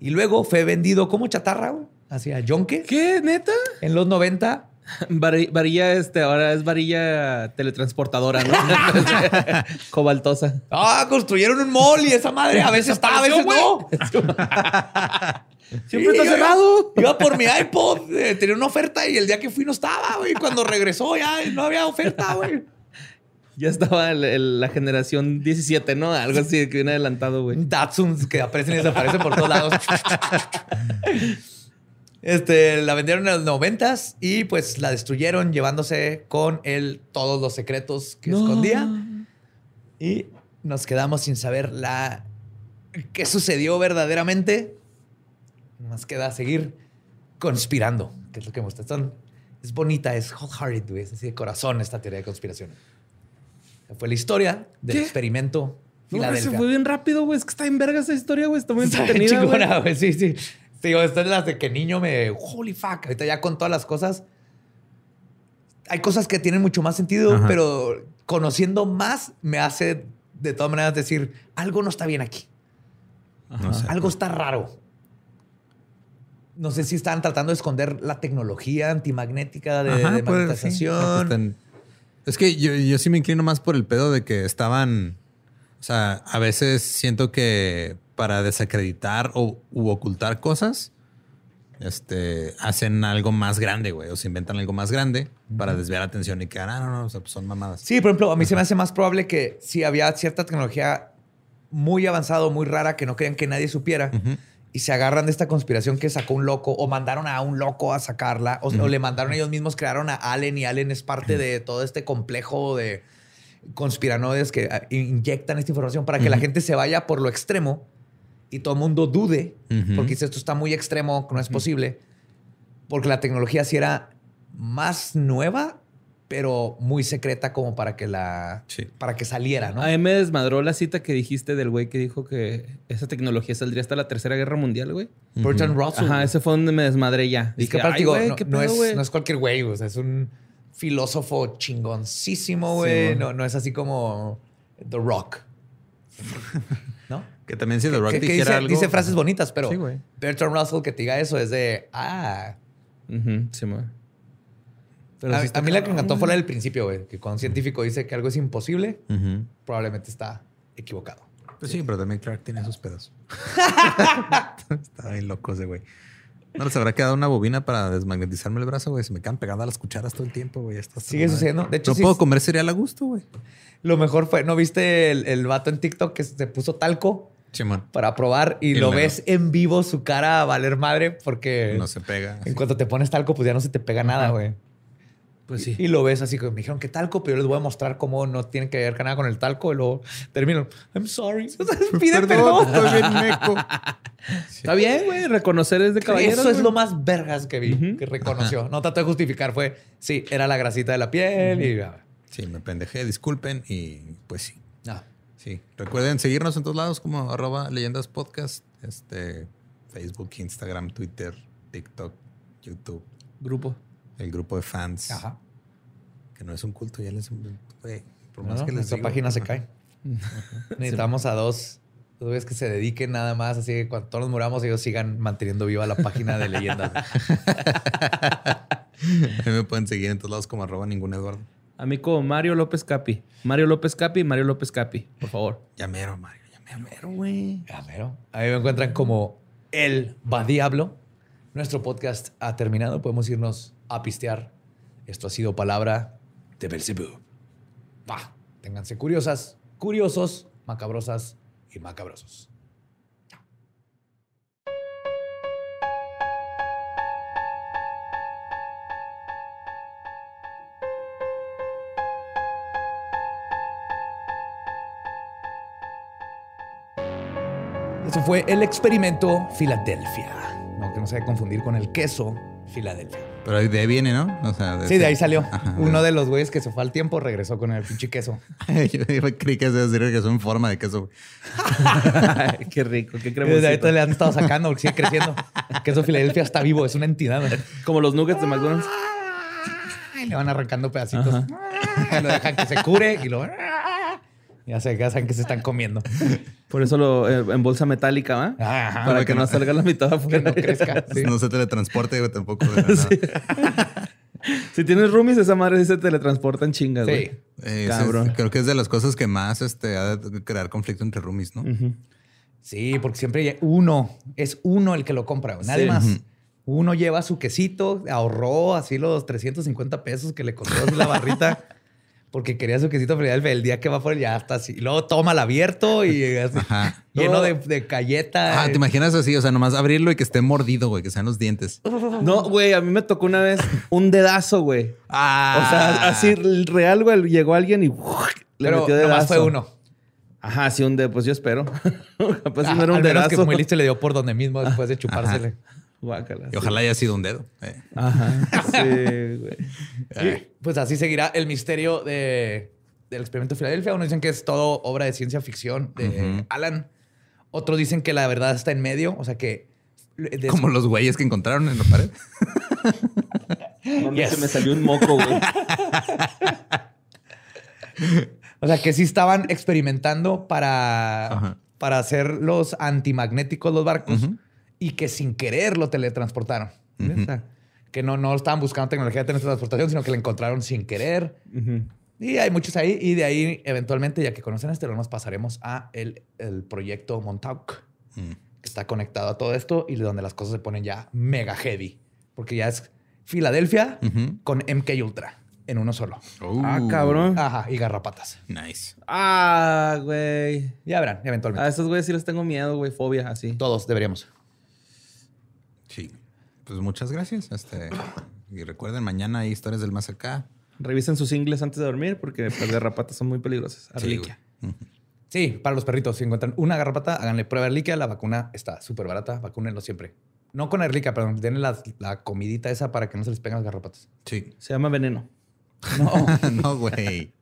y luego fue vendido como chatarra hacia Yonke. ¿Qué? ¿Neta? En los 90 [LAUGHS] varilla, este, ahora es varilla teletransportadora, ¿no? [LAUGHS] Cobaltosa. Ah, construyeron un mall y esa madre a veces está, a veces no. [LAUGHS] Siempre está cerrado. Iba por mi iPod, eh, tenía una oferta y el día que fui no estaba, güey. Cuando regresó ya no había oferta, güey. Ya estaba la generación 17, ¿no? Algo así que viene adelantado, güey. Datsuns que aparecen y desaparecen por todos lados. Este, la vendieron en los noventas y pues la destruyeron llevándose con él todos los secretos que escondía. Y nos quedamos sin saber la qué sucedió verdaderamente. Nos queda seguir conspirando, que es lo que hemos Es bonita, es wholehearted, es así de corazón esta teoría de conspiración. Fue la historia del experimento no, se fue bien rápido, güey. Es que está en verga esa historia, güey. Está muy entretenida, güey. Sí, sí. Digo, esto es las de que niño me. Holy fuck. Ahorita ya con todas las cosas. Hay cosas que tienen mucho más sentido, pero conociendo más me hace de todas maneras decir algo no está bien aquí. algo está raro. No sé si están tratando de esconder la tecnología antimagnética de, Ajá, Es que yo, yo sí me inclino más por el pedo de que estaban. O sea, a veces siento que para desacreditar o u ocultar cosas, este, hacen algo más grande, güey, o se inventan algo más grande para desviar la atención y que, ah, no, no, o sea, pues son mamadas. Sí, por ejemplo, a mí se me hace más probable que si había cierta tecnología muy avanzada, muy rara, que no querían que nadie supiera, y se agarran de esta conspiración que sacó un loco, o mandaron a un loco a sacarla, o, le mandaron ellos mismos, crearon a Allen, y Allen es parte de todo este complejo de conspiranoides que ah, inyectan esta información para que la gente se vaya por lo extremo y todo el mundo dude, porque dice esto está muy extremo, no es posible, porque la tecnología sí era más nueva, pero muy secreta como para que la para que saliera, ¿no? A mí me desmadró la cita que dijiste del güey que dijo que esa tecnología saldría hasta la Tercera Guerra Mundial, güey. Bertrand Russell. Ese ese fue donde me desmadré ya. Dije, güey, no, es, no, es, cualquier güey, o sea, es un filósofo chingoncísimo, güey. no, no es así como The Rock. [LAUGHS] Que también si The Rock dijera dice, algo... dice frases bonitas, pero Bertrand Russell que te diga eso es de, ah. sí, Pero a, mí la que me encantó fue la del principio, güey. Que cuando un científico dice que algo es imposible, probablemente está equivocado. Pues sí, pero también Clark tiene esos pedos. [LAUGHS] [LAUGHS] está bien loco ese güey. No les habrá quedado una bobina para desmagnetizarme el brazo, güey. Se me quedan pegadas las cucharas todo el tiempo, güey. Sigue sucediendo. De hecho, no puedo comer cereal a gusto, güey. Lo mejor fue, ¿no viste el, el vato en TikTok que se puso talco? Para probar y, lo ves en vivo su cara a valer madre porque... No se pega. En cuanto te pones talco, pues ya no se te pega nada, güey. Pues sí. Y, lo ves así, como me dijeron que talco, pero yo les voy a mostrar cómo no tiene que ver nada con el talco. Y luego termino, I'm sorry. Pide [LAUGHS] perdón. [LAUGHS] Está bien, güey. Reconocer es de caballero. Eso es lo más vergas que vi, que reconoció. No trato de justificar, fue, sí, era la grasita de la piel y... Sí, me pendejé, disculpen y pues sí. Sí. Recuerden seguirnos en todos lados como arroba leyendas podcast Este, Facebook, Instagram, Twitter, TikTok, YouTube. Grupo. El grupo de fans. Ajá. Que no es un culto, ya les... Güey, por No, más no, que les nuestra digo, página se cae. [LAUGHS] Necesitamos a dos, dos güeyes que se dediquen nada más, así que cuando todos nos muramos, ellos sigan manteniendo viva la página de leyendas. [LAUGHS] A mí me pueden seguir en todos lados como arroba ningún Eduardo. A mí como Mario López Capi. Mario López Capi, Mario López Capi, por favor. Ya mero, Mario, ya mero. Pero, güey. Ver, a mí me encuentran como El Va Diablo. Nuestro podcast ha terminado. Podemos irnos a pistear. Esto ha sido palabra de Belzebú. Va, ténganse curiosas, curiosos, macabrosas y macabrosos. Eso fue el experimento Filadelfia. No no se a confundir con el queso Filadelfia. Pero de ahí viene, ¿no? O sea, Sí, de ahí salió. Ajá. Uno de los güeyes que se fue al tiempo regresó con el pinche queso. [LAUGHS] yo, yo creí que se decir que son en forma de queso. [LAUGHS] Qué rico, qué Y Desde ahí cremosito. le han estado sacando porque sigue creciendo. Queso Filadelfia está vivo, es una entidad. güey. Como los nuggets de McDonald's. Ay, le van arrancando pedacitos. Y lo dejan que se cure y lo. Ya se ya saben que se están comiendo. [LAUGHS] Por eso lo eh, en bolsa metálica, ¿va? Ajá, Para que que no no- salga la mitad Que afuera. no crezca. [LAUGHS] sí. No se teletransporte, güey, tampoco. [LAUGHS] Si tienes roomies, esa madre sí se teletransporta en chingas, güey. Sí. Eh, Cabrón. es- creo que es de las cosas que más este, ha de crear conflicto entre roomies, ¿no? Sí, porque siempre hay uno, es uno el que lo compra, güey, nadie Sí. más. Uno lleva su quesito, ahorró así los 350 pesos que le costó la barrita porque quería su quesito Filadelfia. El día que va por él ya está así. Y luego toma el abierto y así, Ajá. lleno No. de, de galleta. Ah, ¿te imaginas así? O sea, nomás abrirlo y que esté mordido, güey, que sean los dientes. No, güey, a mí me tocó una vez un dedazo, güey. Ah. O sea, así real, güey. Llegó alguien y le Pero metió dedazo. nomás fue uno. Ajá, sí, un de, pues yo espero. [LAUGHS] Capaz si no Ah, era un al menos que dedazo. es muy listo y le dio por donde mismo después de chupársele. [LAUGHS] Guácala. Y ojalá haya sido un dedo. eh. Ajá. [LAUGHS] Sí, güey. Y, pues así seguirá el misterio de, del experimento de Filadelfia. Unos dicen que es todo obra de ciencia ficción de. Alan. Otros dicen que la verdad está en medio. O sea que... de- Como los güeyes que encontraron en la pared. [LAUGHS] Mami, Yes. Se me salió un moco, güey. [LAUGHS] O sea, que sí estaban experimentando para, Ajá. para hacer los antimagnéticos los barcos Ujú. Y que sin querer lo teletransportaron. O sea, que no, no estaban buscando tecnología de teletransportación, sino que la encontraron sin querer. Ujú. Y hay muchos ahí. Y de ahí, eventualmente, ya que conocen este, nos pasaremos a el, el proyecto Montauk, Mm. que está conectado a todo esto y donde las cosas se ponen ya mega heavy. Porque ya es Filadelfia con MK Ultra en uno solo. Ah, Uh, cabrón. Ajá, y garrapatas. Nice. Ah, güey. Ya verán, eventualmente. A esos güeyes sí les tengo miedo, güey. Fobia, así. Todos deberíamos. Pues muchas gracias. Este, y recuerden, mañana hay historias del más acá. Revisen sus ingles antes de dormir porque las garrapatas son muy peligrosas. Arliquia. Sí, para los perritos, si encuentran una garrapata, háganle prueba Erliquia. La vacuna está súper barata. Vacúnenlo siempre. No con Erliquia, perdón. Denle la, la comidita esa para que no se les peguen las garrapatas. Sí. Se llama veneno. No. [LAUGHS] no, güey.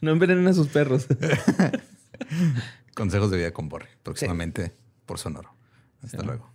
No envenenen a sus perros. [LAUGHS] Consejos de vida con Borre. Próximamente por Sonoro. Hasta luego.